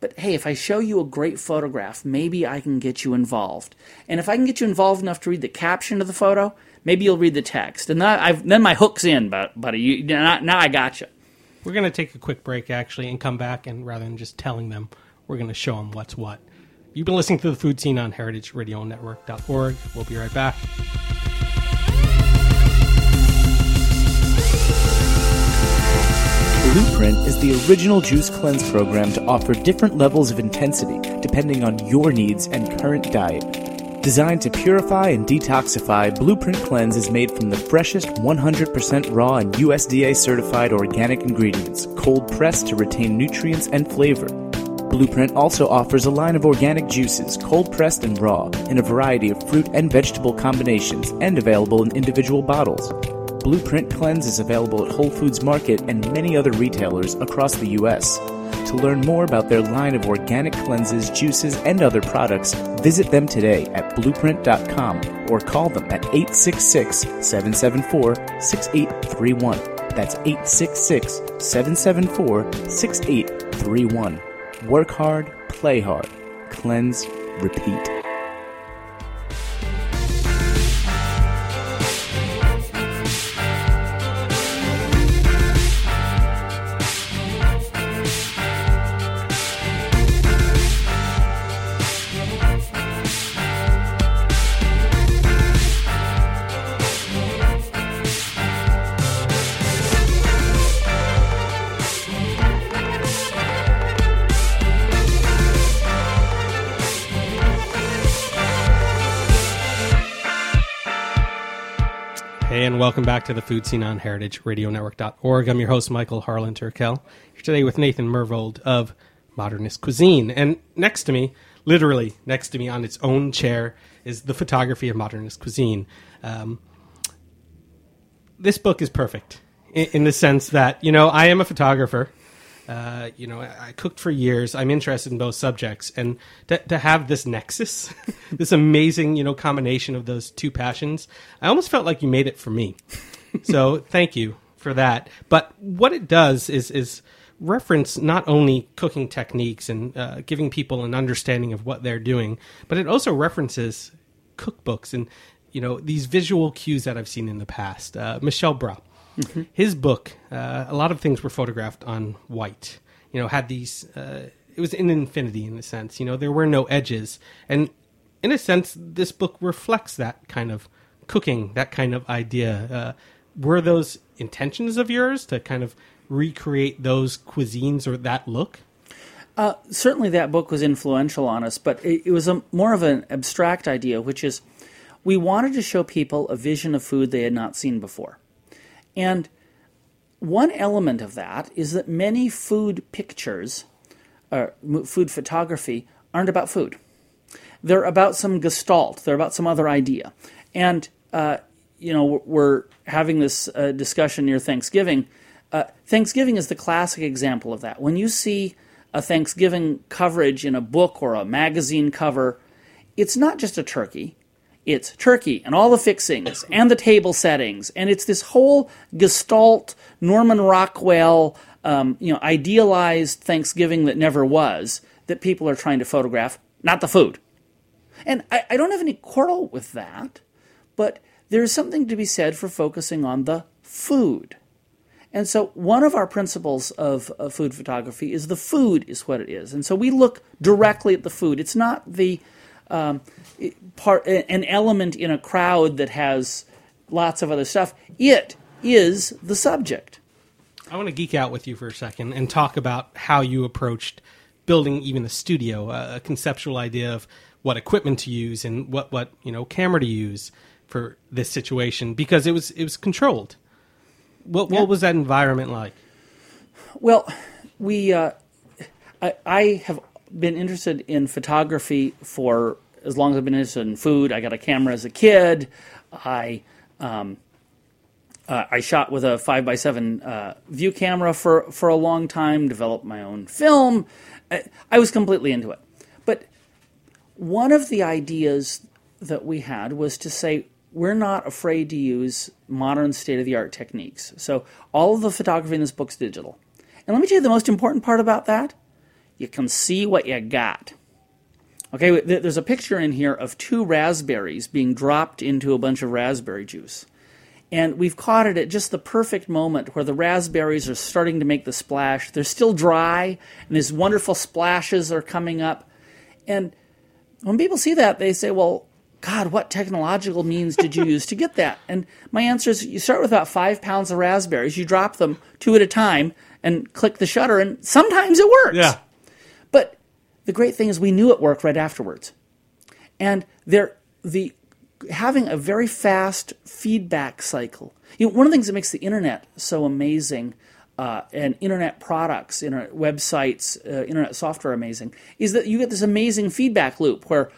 But hey, if I show you a great photograph, maybe I can get you involved. And if I can get you involved enough to read the caption of the photo, maybe you'll read the text. And I've, then my hook's in, buddy. You, now, now I got you.
We're going to take a quick break, actually, and come back. And rather than just telling them, we're going to show them what's what. You've been listening to the Food Seen on heritageradionetwork.org. We'll be right back.
Blueprint is the original juice cleanse program to offer different levels of intensity depending on your needs and current diet. Designed to purify and detoxify, Blueprint Cleanse is made from the freshest 100% raw and USDA certified organic ingredients, cold pressed to retain nutrients and flavor. Blueprint also offers a line of organic juices, cold pressed and raw, in a variety of fruit and vegetable combinations and available in individual bottles. Blueprint Cleanse is available at Whole Foods Market and many other retailers across the U.S. To learn more about their line of organic cleanses, juices, and other products, visit them today at blueprint.com or call them at 866 774 6831. That's 866 774 6831. Work hard, play hard, cleanse, repeat.
Welcome back to the Food Seen on heritageradionetwork.org. I'm your host, Michael Harlan Turkel. Here today with Nathan Myhrvold of Modernist Cuisine. And next to me, literally next to me on its own chair, is the photography of Modernist Cuisine. Um, this book is perfect in, in the sense that, you know, I am a photographer. Uh, you know, I, I cooked for years. I'm interested in both subjects, and to, to have this nexus, <laughs> this amazing, you know, combination of those two passions, I almost felt like you made it for me. <laughs> so thank you for that. But what it does is is reference not only cooking techniques and uh, giving people an understanding of what they're doing, but it also references cookbooks and you know these visual cues that I've seen in the past. Uh, Michel Bras Mm-hmm. His book, uh, a lot of things were photographed on white. You know, had these. Uh, it was in infinity in a sense. You know, there were no edges, and in a sense, this book reflects that kind of cooking, that kind of idea. Uh, were those intentions of yours to kind of recreate those cuisines or that look?
Uh, certainly, that book was influential on us, but it, it was a, more of an abstract idea, which is we wanted to show people a vision of food they had not seen before. And one element of that is that many food pictures, or food photography, aren't about food. They're about some gestalt, they're about some other idea. And, uh, you know, we're having this uh, discussion near Thanksgiving. Uh, Thanksgiving is the classic example of that. When you see a Thanksgiving coverage in a book or a magazine cover, it's not just a turkey, it's turkey and all the fixings and the table settings, and it's this whole gestalt Norman Rockwell, um, you know, idealized Thanksgiving that never was that people are trying to photograph, not the food. And I, I don't have any quarrel with that, but there's something to be said for focusing on the food. And so, one of our principles of, of, food photography is the food is what it is. And so, we look directly at the food. It's not the um, part an element in a crowd that has lots of other stuff. It is the subject.
I want to geek out with you for a second and talk about how you approached building even a studio, a conceptual idea of what equipment to use and what what you know camera to use for this situation because it was it was controlled. What yeah. what was that environment like?
Well, we uh, I, I have been interested in photography for as long as I've been interested in food. I got a camera as a kid. I um, uh, I shot with a five by seven uh, view camera for for a long time. Developed my own film. I, I was completely into it. But one of the ideas that we had was to say we're not afraid to use modern state of the art techniques. So all of the photography in this book's digital. And let me tell you the most important part about that you can see what you got. Okay, there's a picture in here of two raspberries being dropped into a bunch of raspberry juice. And we've caught it at just the perfect moment where the raspberries are starting to make the splash. They're still dry, and these wonderful splashes are coming up. And when people see that, they say, Well, God, what technological means did you <laughs> use to get that? And my answer is you start with about five pounds of raspberries, you drop them two at a time, and click the shutter, and sometimes it works.
Yeah.
The great thing is we knew it worked right afterwards. And there, the having a very fast feedback cycle. You know, one of the things that makes the internet so amazing uh, and internet products, internet websites, uh, internet software amazing, is that you get this amazing feedback loop where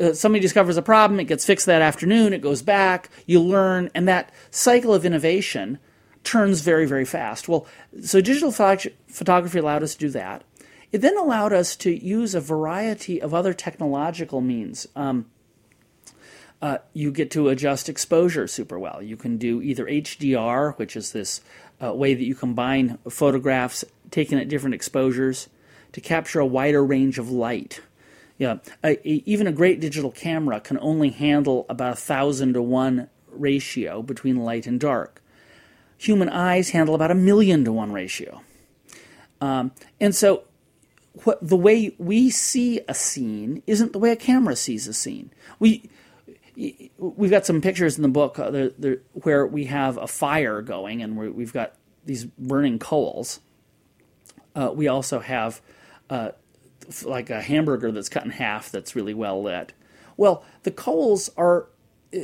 uh, somebody discovers a problem, it gets fixed that afternoon, it goes back, you learn, and that cycle of innovation turns very, very fast. Well, so digital photography allowed us to do that. It then allowed us to use a variety of other technological means. Um, uh, you get to adjust exposure super well. You can do either HDR, which is this uh, way that you combine photographs taken at different exposures to capture a wider range of light. Yeah, a, a, even a great digital camera can only handle about a thousand to one ratio between light and dark. Human eyes handle about a million to one ratio. Um, and so what the way we see a scene isn't the way a camera sees a scene. We we've got some pictures in the book uh, where we have a fire going and we have got these burning coals. Uh, we also have uh, like a hamburger that's cut in half that's really well lit. Well, the coals are. Uh,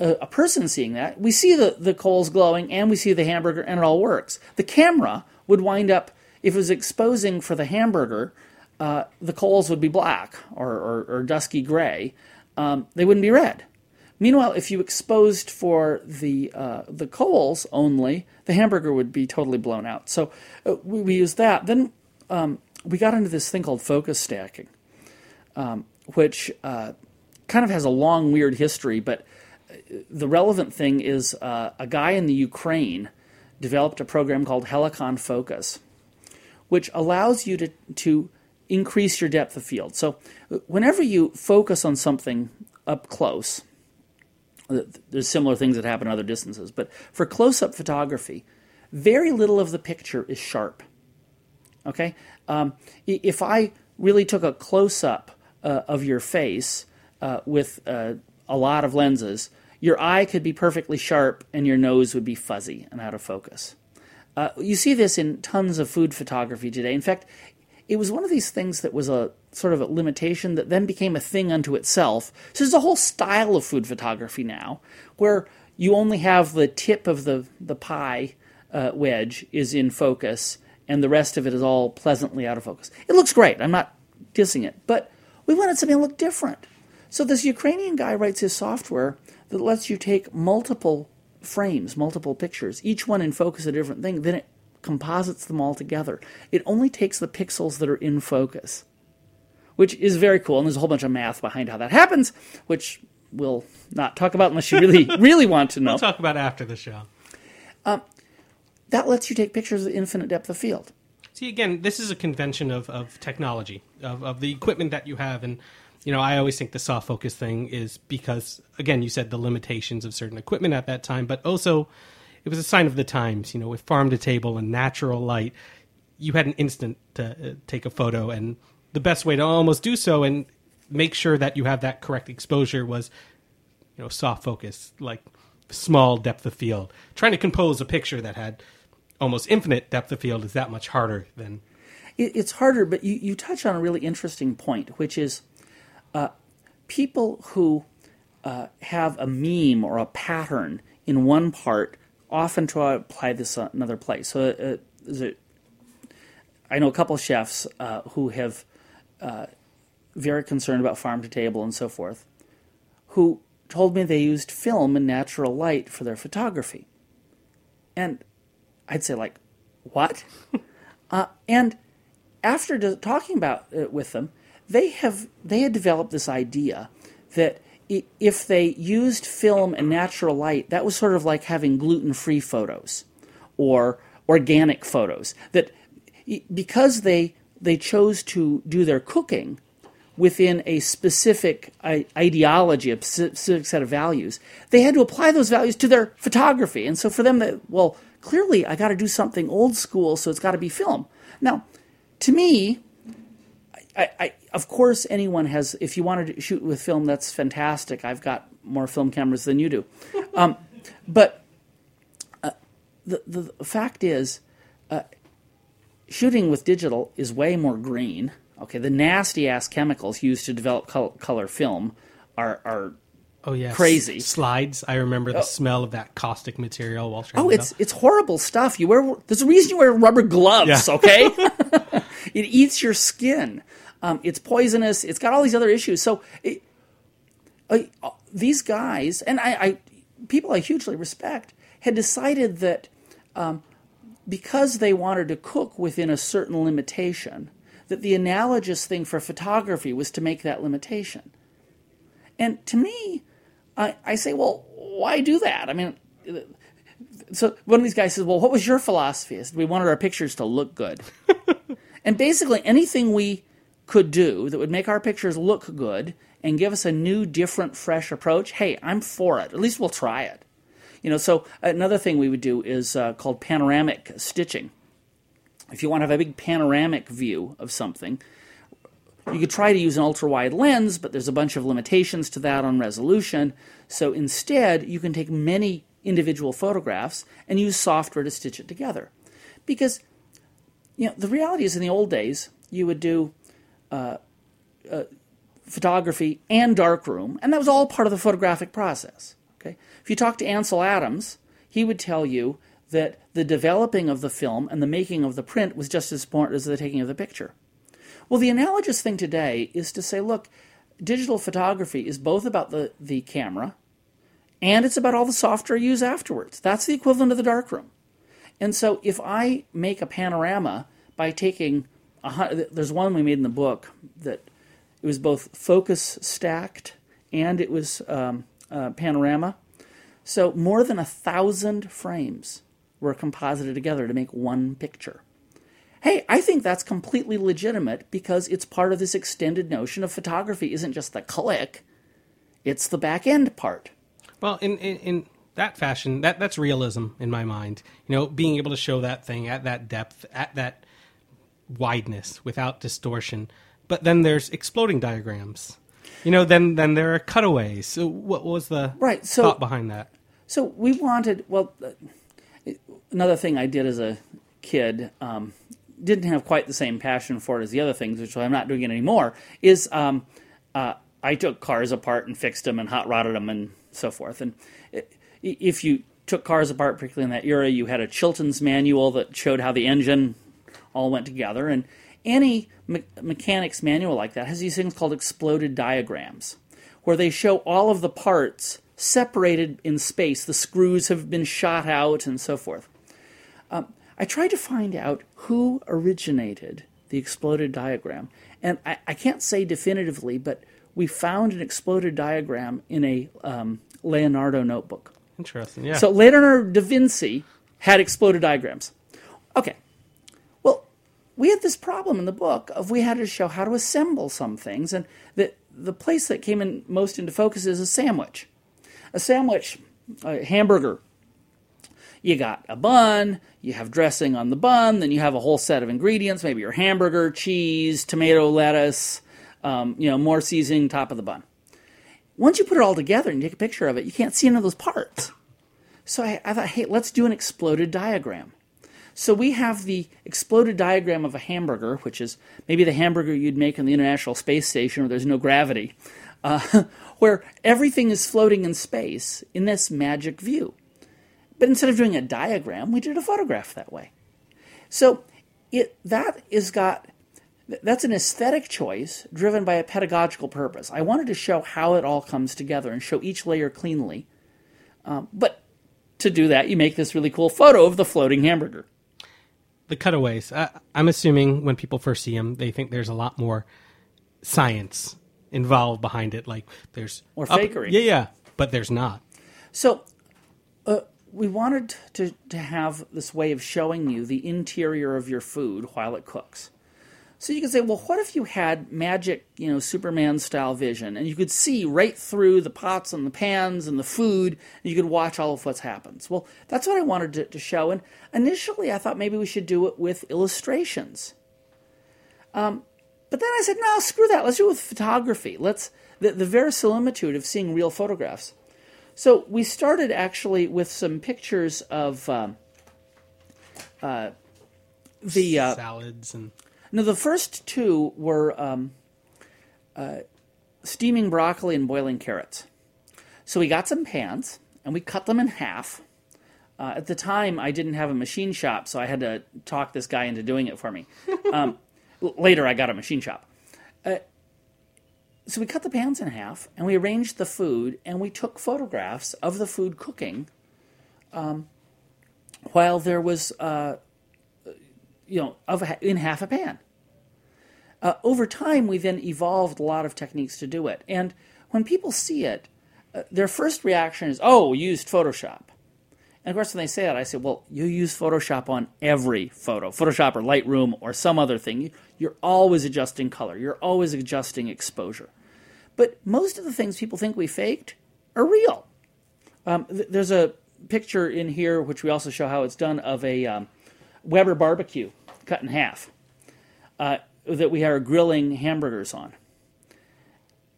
a, a person seeing that, we see the, the coals glowing and we see the hamburger and it all works. The camera would wind up, if it was exposing for the hamburger, uh, the coals would be black or, or, or dusky gray. Um, they wouldn't be red. Meanwhile, if you exposed for the uh, the coals only, the hamburger would be totally blown out. So uh, we, we used that. Then um, we got into this thing called focus stacking, um, which uh, kind of has a long, weird history. But uh, the relevant thing is uh, a guy in the Ukraine developed a program called Helicon Focus, which allows you to to increase your depth of field. So uh, whenever you focus on something up close there's similar things that happen at other distances. But for close up photography, very little of the picture is sharp. Okay? Um, if I really took a close up uh, of your face uh, with uh, a lot of lenses, your eye could be perfectly sharp and your nose would be fuzzy and out of focus. Uh, you see this in tons of food photography today. In fact, it was one of these things that was a sort of a limitation that then became a thing unto itself. So there's a whole style of food photography now where you only have the tip of the, the pie uh, wedge is in focus and the rest of it is all pleasantly out of focus. It looks great. I'm not dissing it. But we wanted something to look different. So this Ukrainian guy writes his software that lets you take multiple frames, multiple pictures, each one in focus a different thing. Then it composites them all together. It only takes the pixels that are in focus, which is very cool. And there's a whole bunch of math behind how that happens, which we'll not talk about unless you really, <laughs> really want to know.
We'll talk about after the show.
Um, that lets you take pictures of infinite depth of field.
See, again, this is a convention of, of technology, of, of the equipment that you have. And, you know, I always think the soft focus thing is because, again, you said the limitations of certain equipment at that time, but also it was a sign of the times. You know, with farm to table and natural light, you had an instant to uh, take a photo, and the best way to almost do so and make sure that you have that correct exposure was, you know, soft focus, like small depth of field. Trying to compose a picture that had almost infinite depth of field is that much harder than.
It's harder, but you, you touch on a really interesting point, which is uh, people who uh, have a meme or a pattern in one part often try to apply this another place. So, uh, it, I know a couple of chefs uh, who have uh, very concerned about farm to table and so forth, who told me they used film and natural light for their photography, and I'd say like, what? <laughs> Uh, and after talking about it with them, they have they had developed this idea that if they used film and natural light, that was sort of like having gluten free photos or organic photos. That because they they chose to do their cooking within a specific ideology, a specific set of values, they had to apply those values to their photography. And so for them, that well, clearly I got to do something old school, so it's got to be film. Now, to me, I, I, of course, anyone has. If you want to shoot with film, that's fantastic. I've got more film cameras than you do. <laughs> Um, but uh, the, the fact is, uh, shooting with digital is way more green. Okay, the nasty ass chemicals used to develop col- color film are are
Oh yeah,
crazy
slides. I remember the oh. smell of that caustic material while trying.
Oh, it's it's horrible stuff. You wear there's a reason you wear rubber gloves. Yeah. Okay, <laughs> <laughs> it eats your skin. Um, it's poisonous. It's got all these other issues. So it, uh, these guys and I, I, people I hugely respect, had decided that um, because they wanted to cook within a certain limitation, that the analogous thing for photography was to make that limitation. And to me, I, I say, well, why do that? I mean, so one of these guys says, well, what was your philosophy? Said, we wanted our pictures to look good. <laughs> and basically, anything we could do that would make our pictures look good and give us a new, different, fresh approach, hey, I'm for it. At least we'll try it. You know, so another thing we would do is uh, called panoramic stitching. If you want to have a big panoramic view of something, you could try to use an ultra wide lens, but there's a bunch of limitations to that on resolution. So instead, you can take many individual photographs and use software to stitch it together. Because, you know, the reality is in the old days, you would do uh, photography and darkroom, and that was all part of the photographic process. Okay? If you talk to Ansel Adams, he would tell you that the developing of the film and the making of the print was just as important as the taking of the picture. Well, the analogous thing today is to say, look, digital photography is both about the, the camera and it's about all the software you use afterwards. That's the equivalent of the darkroom. And so if I make a panorama by taking, a, there's one we made in the book that it was both focus stacked and it was um, uh, panorama. So more than a thousand frames were composited together to make one picture. Hey, I think that's completely legitimate because it's part of this extended notion of photography isn't just the click, it's the back end part.
Well, in, in, in that fashion, that that's realism in my mind. You know, being able to show that thing at that depth, at that wideness, without distortion. But then there's exploding diagrams. You know, then then there are cutaways. So what was the
right so,
thought behind that?
So we wanted. Well, another thing I did as a kid um, didn't have quite the same passion for it as the other things, which I'm not doing it anymore. Is um, uh, I took cars apart and fixed them and hot rodded them and so forth. And if you took cars apart, particularly in that era, you had a Chilton's manual that showed how the engine all went together. And any me- mechanics manual like that has these things called exploded diagrams, where they show all of the parts separated in space. The screws have been shot out and so forth. Um, I tried to find out who originated the exploded diagram. And I, I, can't say definitively, but we found an exploded diagram in a um, Leonardo notebook.
Interesting, yeah.
So Leonardo da Vinci had exploded diagrams. Okay. We had this problem in the book of we had to show how to assemble some things, and the the place that came in most into focus is a sandwich. A sandwich, a hamburger. You got a bun, you have dressing on the bun, then you have a whole set of ingredients, maybe your hamburger, cheese, tomato, lettuce, um, you know, more seasoning, top of the bun. Once you put it all together and you take a picture of it, you can't see any of those parts. So I, I thought, hey, let's do an exploded diagram. So we have the exploded diagram of a hamburger, which is maybe the hamburger you'd make on the International Space Station where there's no gravity, <laughs> uh, where everything is floating in space in this magic view. But instead of doing a diagram, we did a photograph that way. So it that is got that's an aesthetic choice driven by a pedagogical purpose. I wanted to show how it all comes together and show each layer cleanly. Um, but to do that, you make this really cool photo of the floating hamburger.
The cutaways. Uh, I'm assuming when people first see them, they think there's a lot more science involved behind it. Like there's
or fakery.
yeah, yeah, but there's not.
So uh, we wanted to to have this way of showing you the interior of your food while it cooks. So you could say, well, what if you had magic, you know, Superman style vision and you could see right through the pots and the pans and the food and you could watch all of what happens? Well, that's what I wanted to, to show. And initially I thought maybe we should do it with illustrations. Um, but then I said, no, screw that. Let's do it with photography. Let's, the, the verisimilitude of seeing real photographs. So we started actually with some pictures of um, uh, the
uh, salads and
now, the first two were um, uh, steaming broccoli and boiling carrots. So we got some pans and we cut them in half. Uh, at the time, I didn't have a machine shop, so I had to talk this guy into doing it for me. <laughs> Um, later, I got a machine shop. Uh, so we cut the pans in half and we arranged the food and we took photographs of the food cooking um, while there was uh, you know, of in half a pan. Uh, over time, we then evolved a lot of techniques to do it. And when people see it, uh, their first reaction is, "Oh, used Photoshop." And of course, when they say that, I say, "Well, you use Photoshop on every photo, Photoshop or Lightroom or some other thing. You're always adjusting color. You're always adjusting exposure." But most of the things people think we faked are real. Um, th- there's a picture in here, which we also show how it's done, of a um, Weber barbecue cut in half uh, that we are grilling hamburgers on.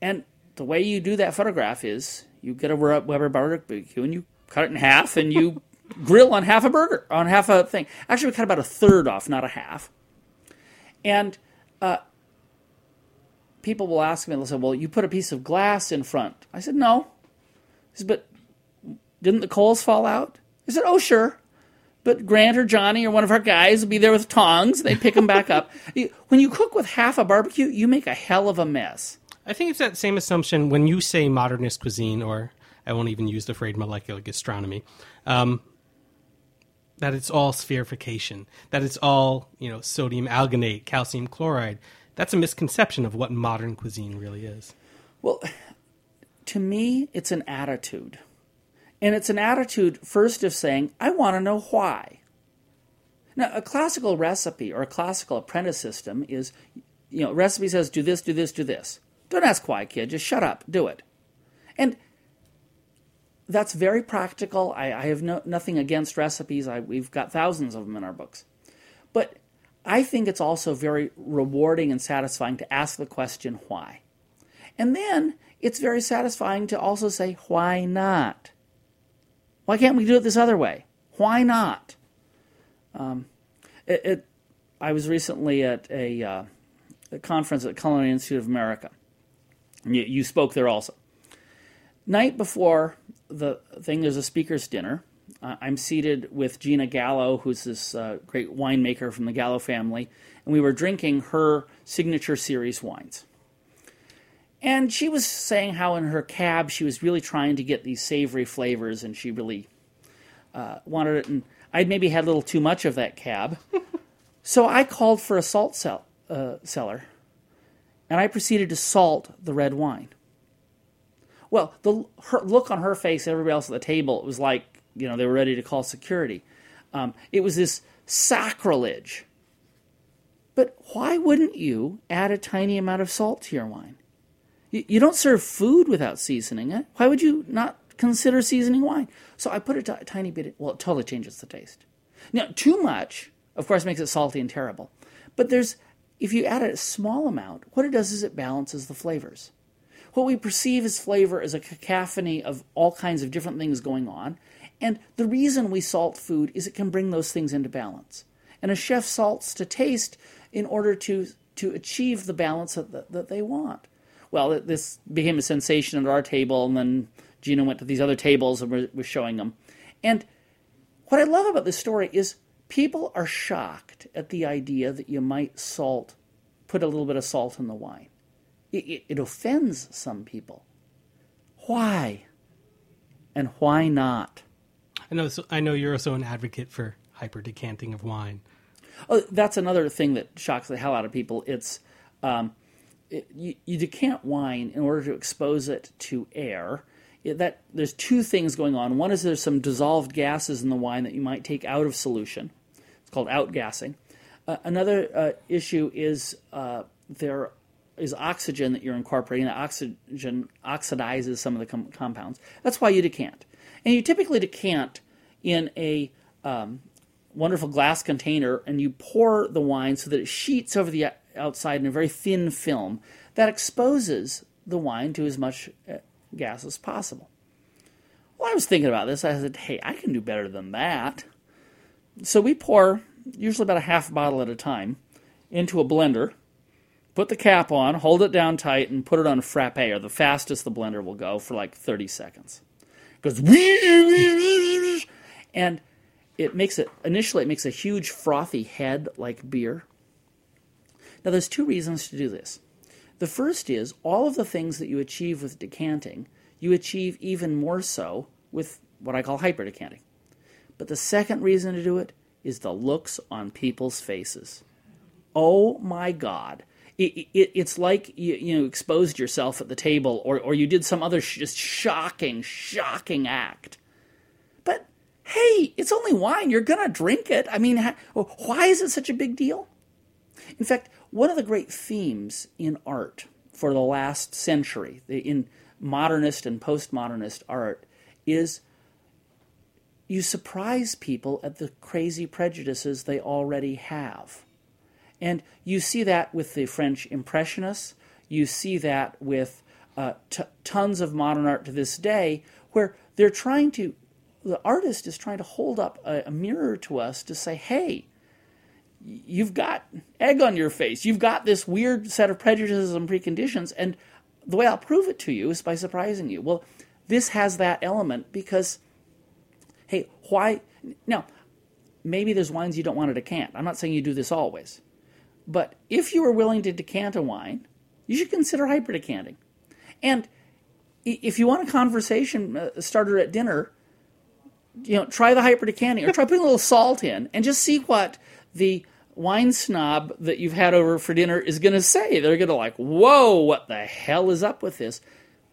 And the way you do that photograph is you get a Weber barbecue and you cut it in half and you <laughs> grill on half a burger, on half a thing. Actually, we cut about a third off, not a half. And uh, people will ask me, they'll say, well, you put a piece of glass in front. I said, no. I said, but didn't the coals fall out? I said, oh, sure. But Grant or Johnny or one of our guys will be there with tongs. They pick them back up. <laughs> When you cook with half a barbecue, you make a hell of a mess.
I think it's that same assumption when you say modernist cuisine, or I won't even use the phrase molecular gastronomy, um, that it's all spherification, that it's all you know sodium alginate, calcium chloride. That's a misconception of what modern cuisine really is.
Well, <sighs> to me, it's an attitude. And it's an attitude, first, of saying, I want to know why. Now, a classical recipe or a classical apprentice system is, you know, recipe says, do this, do this, do this. Don't ask why, kid. Just shut up. Do it. And that's very practical. I, I have no, nothing against recipes. I, we've got thousands of them in our books. But I think it's also very rewarding and satisfying to ask the question, why? And then it's very satisfying to also say, why not? Why can't we do it this other way? Why not? Um, it, it, I was recently at a, uh, a, conference at Culinary Institute of America. You, you spoke there also. Night before the thing, there's a speaker's dinner. Uh, I'm seated with Gina Gallo, who's this uh, great winemaker from the Gallo family, and we were drinking her signature series wines. And she was saying how in her cab she was really trying to get these savory flavors and she really uh, wanted it. And I'd maybe had a little too much of that cab. <laughs> so I called for a salt cell, uh, cellar and I proceeded to salt the red wine. Well, the her, look on her face, everybody else at the table, it was like, you know, they were ready to call security. Um, it was this sacrilege. But why wouldn't you add a tiny amount of salt to your wine? You, don't serve food without seasoning it. Why would you not consider seasoning wine? So I put a, t- tiny bit. well, it totally changes the taste. Now, too much, of course, makes it salty and terrible. But there's, if you add it a small amount, what it does is it balances the flavors. What we perceive as flavor is a cacophony of all kinds of different things going on. And the reason we salt food is it can bring those things into balance. And a chef salts to taste in order to, to achieve the balance that, that they want well, this became a sensation at our table, and then Gina went to these other tables and was showing them. And what I love about this story is people are shocked at the idea that you might salt, put a little bit of salt in the wine. It, it, it offends some people. Why? And why not?
I know. I know you're also an advocate for hyper decanting of wine.
Oh, that's another thing that shocks the hell out of people. It's um, it, you, you decant wine in order to expose it to air. It, that there's two things going on. One is there's some dissolved gases in the wine that you might take out of solution. It's called outgassing. Uh, another uh, issue is uh, there is oxygen that you're incorporating. The oxygen oxidizes some of the com- compounds. That's why you decant. And you typically decant in a um, wonderful glass container and you pour the wine so that it sheets over the outside in a very thin film that exposes the wine to as much uh, gas as possible. Well, I was thinking about this. I said, hey, I can do better than that. So we pour, usually about a half bottle at a time, into a blender, put the cap on, hold it down tight, and put it on frappe, or the fastest the blender will go for like 30 seconds. It goes, <laughs> and it makes it, initially, it makes a huge frothy head like beer. Now, there's two reasons to do this. The first is all of the things that you achieve with decanting, you achieve even more so with what I call hyper decanting. But the second reason to do it is the looks on people's faces. Oh my God. It, it, it's like you, you know, exposed yourself at the table or, or you did some other sh- just shocking, shocking act. But hey, it's only wine. You're going to drink it. I mean, why is it such a big deal? In fact, one of the great themes in art for the last century, in modernist and postmodernist art, is you surprise people at the crazy prejudices they already have. And you see that with the French Impressionists, you see that with uh, t- tons of modern art to this day, where they're trying to, the artist is trying to hold up a, a mirror to us to say, hey, you've got egg on your face. You've got this weird set of prejudices and preconditions, and the way I'll prove it to you is by surprising you. Well, this has that element because hey, why? Now, maybe there's wines you don't want to decant. I'm not saying you do this always. But if you are willing to decant a wine, you should consider hyperdecanting. And if you want a conversation uh, starter at dinner, you know, try the hyperdecanting or try putting a little salt in and just see what the wine snob that you've had over for dinner is going to say. They're going to like, "Whoa, what the hell is up with this?"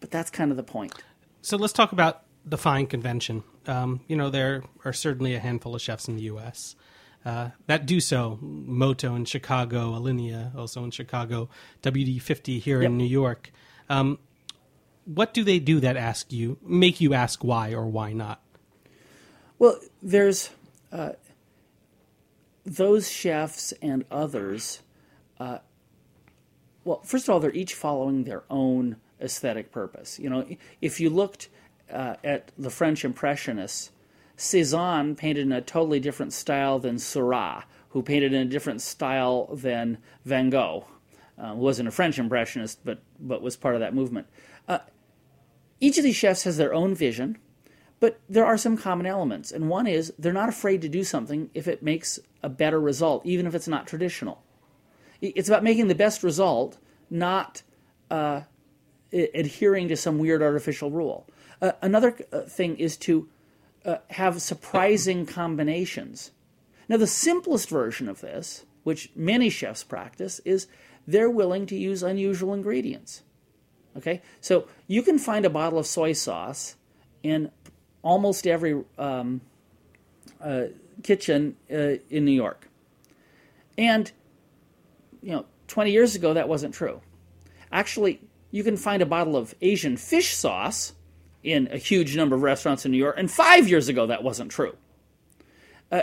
But that's kind of the point.
So let's talk about the fine convention. Um, you know, there are certainly a handful of chefs in the U.S. Uh, that do so. Moto in Chicago, Alinea also in Chicago, WD50 here
Yep.
in New York. Um, what do they do that ask you, make you ask why or why not?
Well, there's uh, those chefs and others. Uh, well, first of all, they're each following their own aesthetic purpose. You know, if you looked uh, at the French Impressionists, Cézanne painted in a totally different style than Seurat, who painted in a different style than Van Gogh. Uh, wasn't a French Impressionist, but but was part of that movement. Uh, each of these chefs has their own vision, but there are some common elements, and one is they're not afraid to do something if it makes a better result, even if it's not traditional. It's about making the best result, not uh, adhering to some weird artificial rule. Uh, another uh, thing is to uh, have surprising combinations. Now, the simplest version of this, which many chefs practice, is they're willing to use unusual ingredients. Okay, so you can find a bottle of soy sauce in almost every um, uh, kitchen uh, in New York, and you know, 20 years ago that wasn't true. Actually, you can find a bottle of Asian fish sauce in a huge number of restaurants in New York, and five years ago that wasn't true. Uh,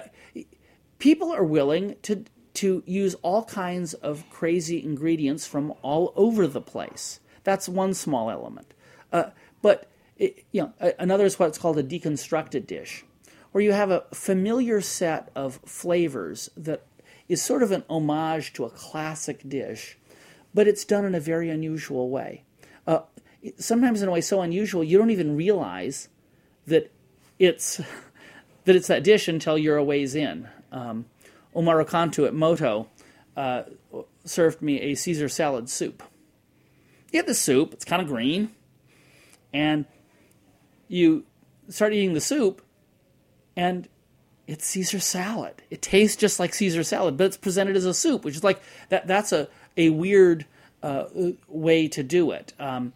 people are willing to to use all kinds of crazy ingredients from all over the place. That's one small element. Uh, but it, you know, another is what's called a deconstructed dish, where you have a familiar set of flavors that is sort of an homage to a classic dish, but it's done in a very unusual way. Uh, sometimes in a way so unusual you don't even realize that it's <laughs> that it's that dish until you're a ways in. Um, Homaro Cantu at Moto uh, served me a Caesar salad soup. You get the soup; it's kind of green, and you start eating the soup, and it's Caesar salad. It tastes just like Caesar salad, but it's presented as a soup, which is like that. That's a a weird uh, way to do it. Um,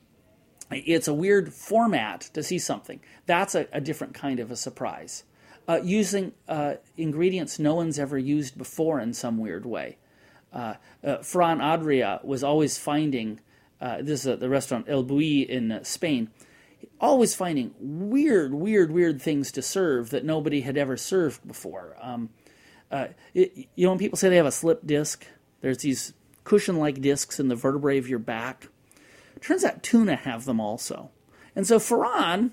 it's a weird format to see something. That's a, a different kind of a surprise. Uh, using uh, ingredients no one's ever used before in some weird way. Uh, uh, Ferran Adrià was always finding, uh, this is the restaurant El Bulli in Spain, always finding weird, weird, weird things to serve that nobody had ever served before. Um, uh, it, you know, when people say they have a slip disc, there's these cushion like discs in the vertebrae of your back. Turns out tuna have them also. And so Ferran,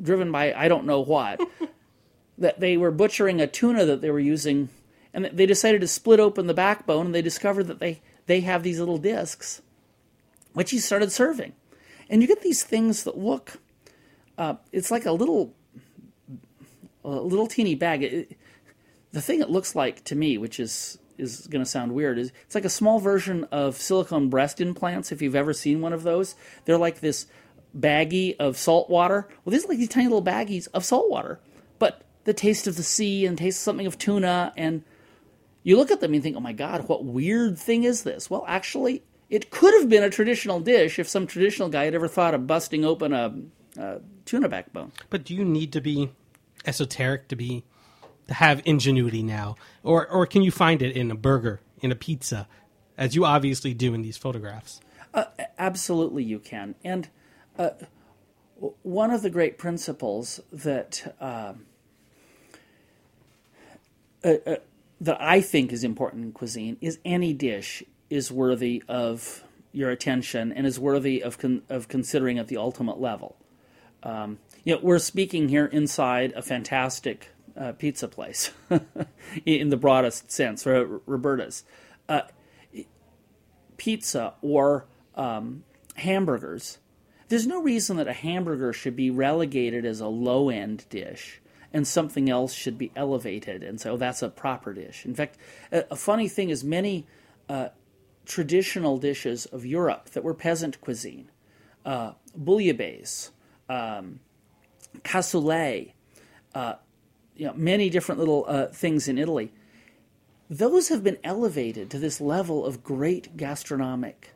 driven by I don't know what, <laughs> that they were butchering a tuna that they were using, and they decided to split open the backbone, and they discovered that they, they have these little discs, which he started serving. And you get these things that look, uh, it's like a little, a little teeny bag. It, the thing it looks like to me, which is is going to sound weird, is it's like a small version of silicone breast implants. If you've ever seen one of those, they're like this baggie of salt water. Well, these are like these tiny little baggies of salt water, but the taste of the sea and taste something of tuna, and you look at them and you think, oh my god, what weird thing is this? Well, actually, it could have been a traditional dish if some traditional guy had ever thought of busting open a, a tuna backbone.
But do you need to be esoteric to be to have ingenuity now, or or can you find it in a burger, in a pizza, as you obviously do in these photographs?
Absolutely, you can. And uh, one of the great principles that uh, uh, uh, that I think is important in cuisine is any dish is worthy of your attention and is worthy of con- of considering at the ultimate level. Um, you know, we're speaking here inside a fantastic uh, pizza place, <laughs> in the broadest sense, R- Roberta's. Uh, pizza or um, hamburgers, there's no reason that a hamburger should be relegated as a low end dish and something else should be elevated, and so that's a proper dish. In fact, a, a funny thing is many uh, traditional dishes of Europe that were peasant cuisine, uh, bouillabaisse, um, cassoulet, uh, you know, many different little uh, things in Italy. Those have been elevated to this level of great gastronomic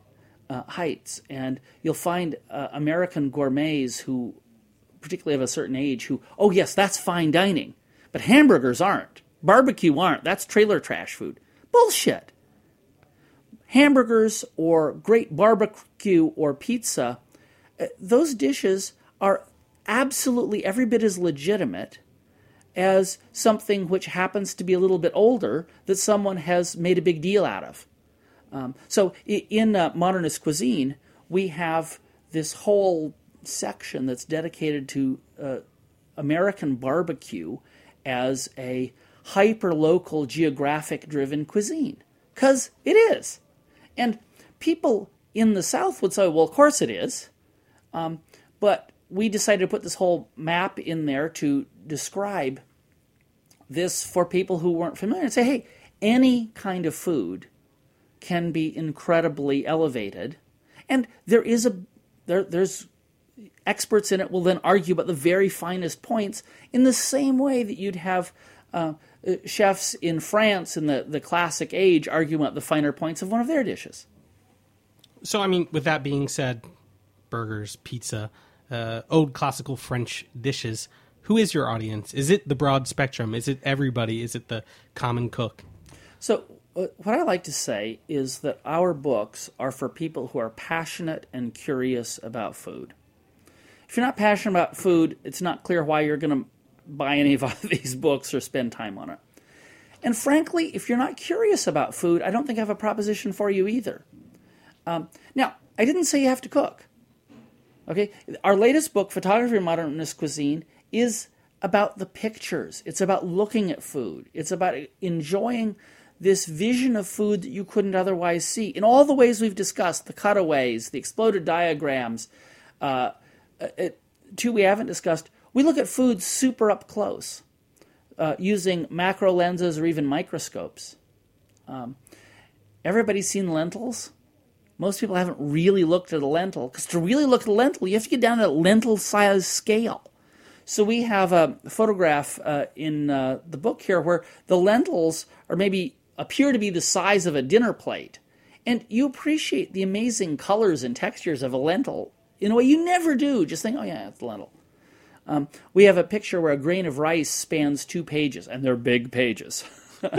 uh, heights, and you'll find uh, American gourmets who, particularly of a certain age, who, oh yes, that's fine dining, but hamburgers aren't, barbecue aren't. That's trailer trash food. Bullshit. Hamburgers or great barbecue or pizza, uh, those dishes are absolutely every bit as legitimate as something which happens to be a little bit older that someone has made a big deal out of. Um, so in uh, modernist cuisine, we have this whole section that's dedicated to uh, American barbecue as a hyper local, geographic driven cuisine. Because it is. And people in the South would say, well, of course it is. Um, but we decided to put this whole map in there to describe this for people who weren't familiar and say, hey, any kind of food can be incredibly elevated. And there is a there there's experts in it will then argue about the very finest points in the same way that you'd have uh, chefs in France in the, the classic age arguing about the finer points of one of their dishes.
So, I mean, with that being said, burgers, pizza, uh, old classical French dishes, who is your audience? Is it the broad spectrum? Is it everybody? Is it the common cook?
So, uh, what I like to say is that our books are for people who are passionate and curious about food. If you're not passionate about food, it's not clear why you're going to buy any of <laughs> these books or spend time on it. And frankly, if you're not curious about food, I don't think I have a proposition for you either. Um, now, I didn't say you have to cook. Okay, our latest book, Photography of Modernist Cuisine, is about the pictures. It's about looking at food. It's about enjoying this vision of food that you couldn't otherwise see in all the ways we've discussed the cutaways, the exploded diagrams. Uh, it, two we haven't discussed. We look at food super up close uh, using macro lenses or even microscopes. Um, everybody's seen lentils. Most people haven't really looked at a lentil because to really look at a lentil, you have to get down to lentil size scale. So we have a photograph uh, in uh, the book here where the lentils are maybe appear to be the size of a dinner plate, and you appreciate the amazing colors and textures of a lentil in a way you never do. Just think, oh yeah, it's a lentil. Um, we have a picture where a grain of rice spans two pages, and they're big pages. <laughs>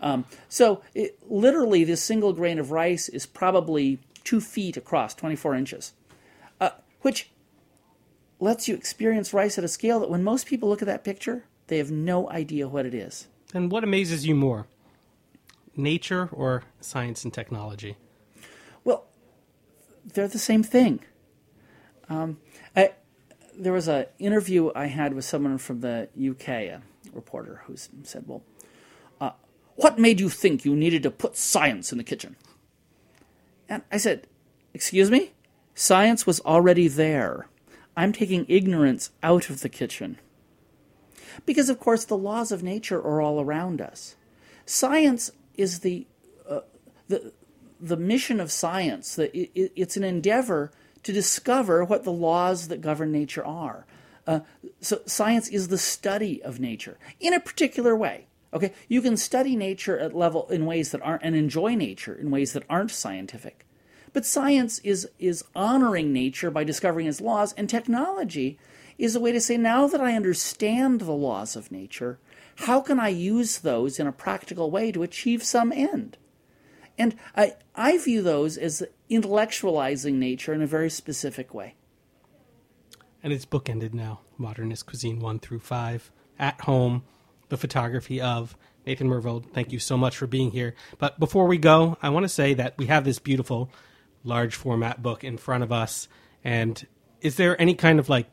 Um, so, it, literally, this single grain of rice is probably two feet across, 24 inches, uh, which lets you experience rice at a scale that when most people look at that picture, they have no idea what it is.
And what amazes you more, nature or science and technology?
Well, they're the same thing. Um, I, there was an interview I had with someone from the UK, a reporter, who said, "Well, what made you think you needed to put science in the kitchen? And I said, Excuse me? Science was already there. I'm taking ignorance out of the kitchen. Because, of course, the laws of nature are all around us. Science is the, uh, the, the mission of science. The, it, it's an endeavor to discover what the laws that govern nature are. Uh, so, science is the study of nature in a particular way. Okay, you can study nature at level in ways that aren't and enjoy nature in ways that aren't scientific. But science is is honoring nature by discovering its laws and technology is a way to say now that I understand the laws of nature, how can I use those in a practical way to achieve some end? And I, I view those as intellectualizing nature in a very specific way.
And it's bookended now Modernist Cuisine 1 through 5, at home, the photography of Nathan Myhrvold. Thank you so much for being here. But before we go, I want to say that we have this beautiful large format book in front of us. And is there any kind of like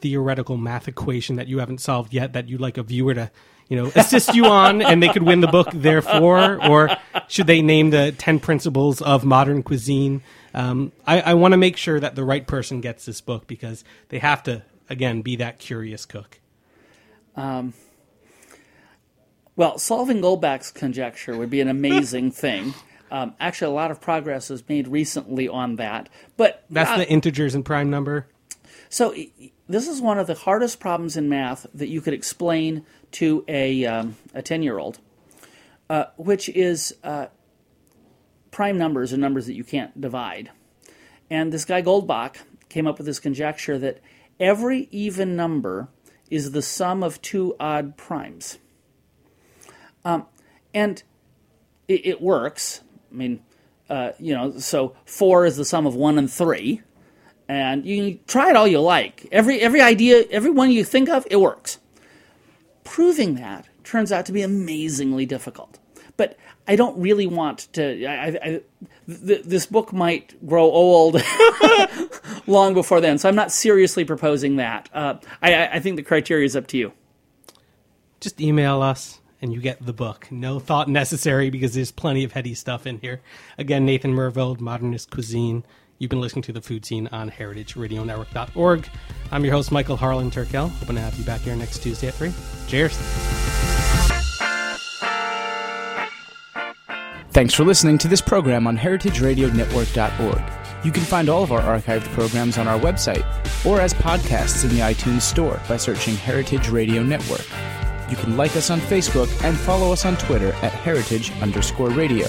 theoretical math equation that you haven't solved yet that you'd like a viewer to, you know, assist you on and they could win the book therefore? Or should they name the 10 principles of modern cuisine? Um, I, I want to make sure that the right person gets this book because they have to, again, be that curious cook.
Um, Well, solving Goldbach's conjecture would be an amazing <laughs> thing. Um, actually, a lot of progress was made recently on that. But
That's
uh,
the integers and prime number.
So this is one of the hardest problems in math that you could explain to a um, a ten year old, uh, which is uh, prime numbers are numbers that you can't divide. And this guy Goldbach came up with this conjecture that every even number is the sum of two odd primes. Um, and it, it works. I mean, uh, you know, so four is the sum of one and three, and you try it all you like. Every every idea, every one you think of, it works. Proving that turns out to be amazingly difficult. But I don't really want to. I, I, th- this book might grow old <laughs> long before then, so I'm not seriously proposing that. Uh, I, I think the criteria is up to you.
Just email us and you get the book. No thought necessary because there's plenty of heady stuff in here. Again, Nathan Myhrvold, Modernist Cuisine. You've been listening to the Food Seen on heritageradionetwork.org. I'm your host, Michael Harlan Turkel. Hoping to have you back here next Tuesday at 3. Cheers.
Thanks for listening to this program on heritageradionetwork.org. You can find all of our archived programs on our website or as podcasts in the iTunes Store by searching Heritage Radio Network. You can like us on Facebook and follow us on Twitter at heritage underscore radio.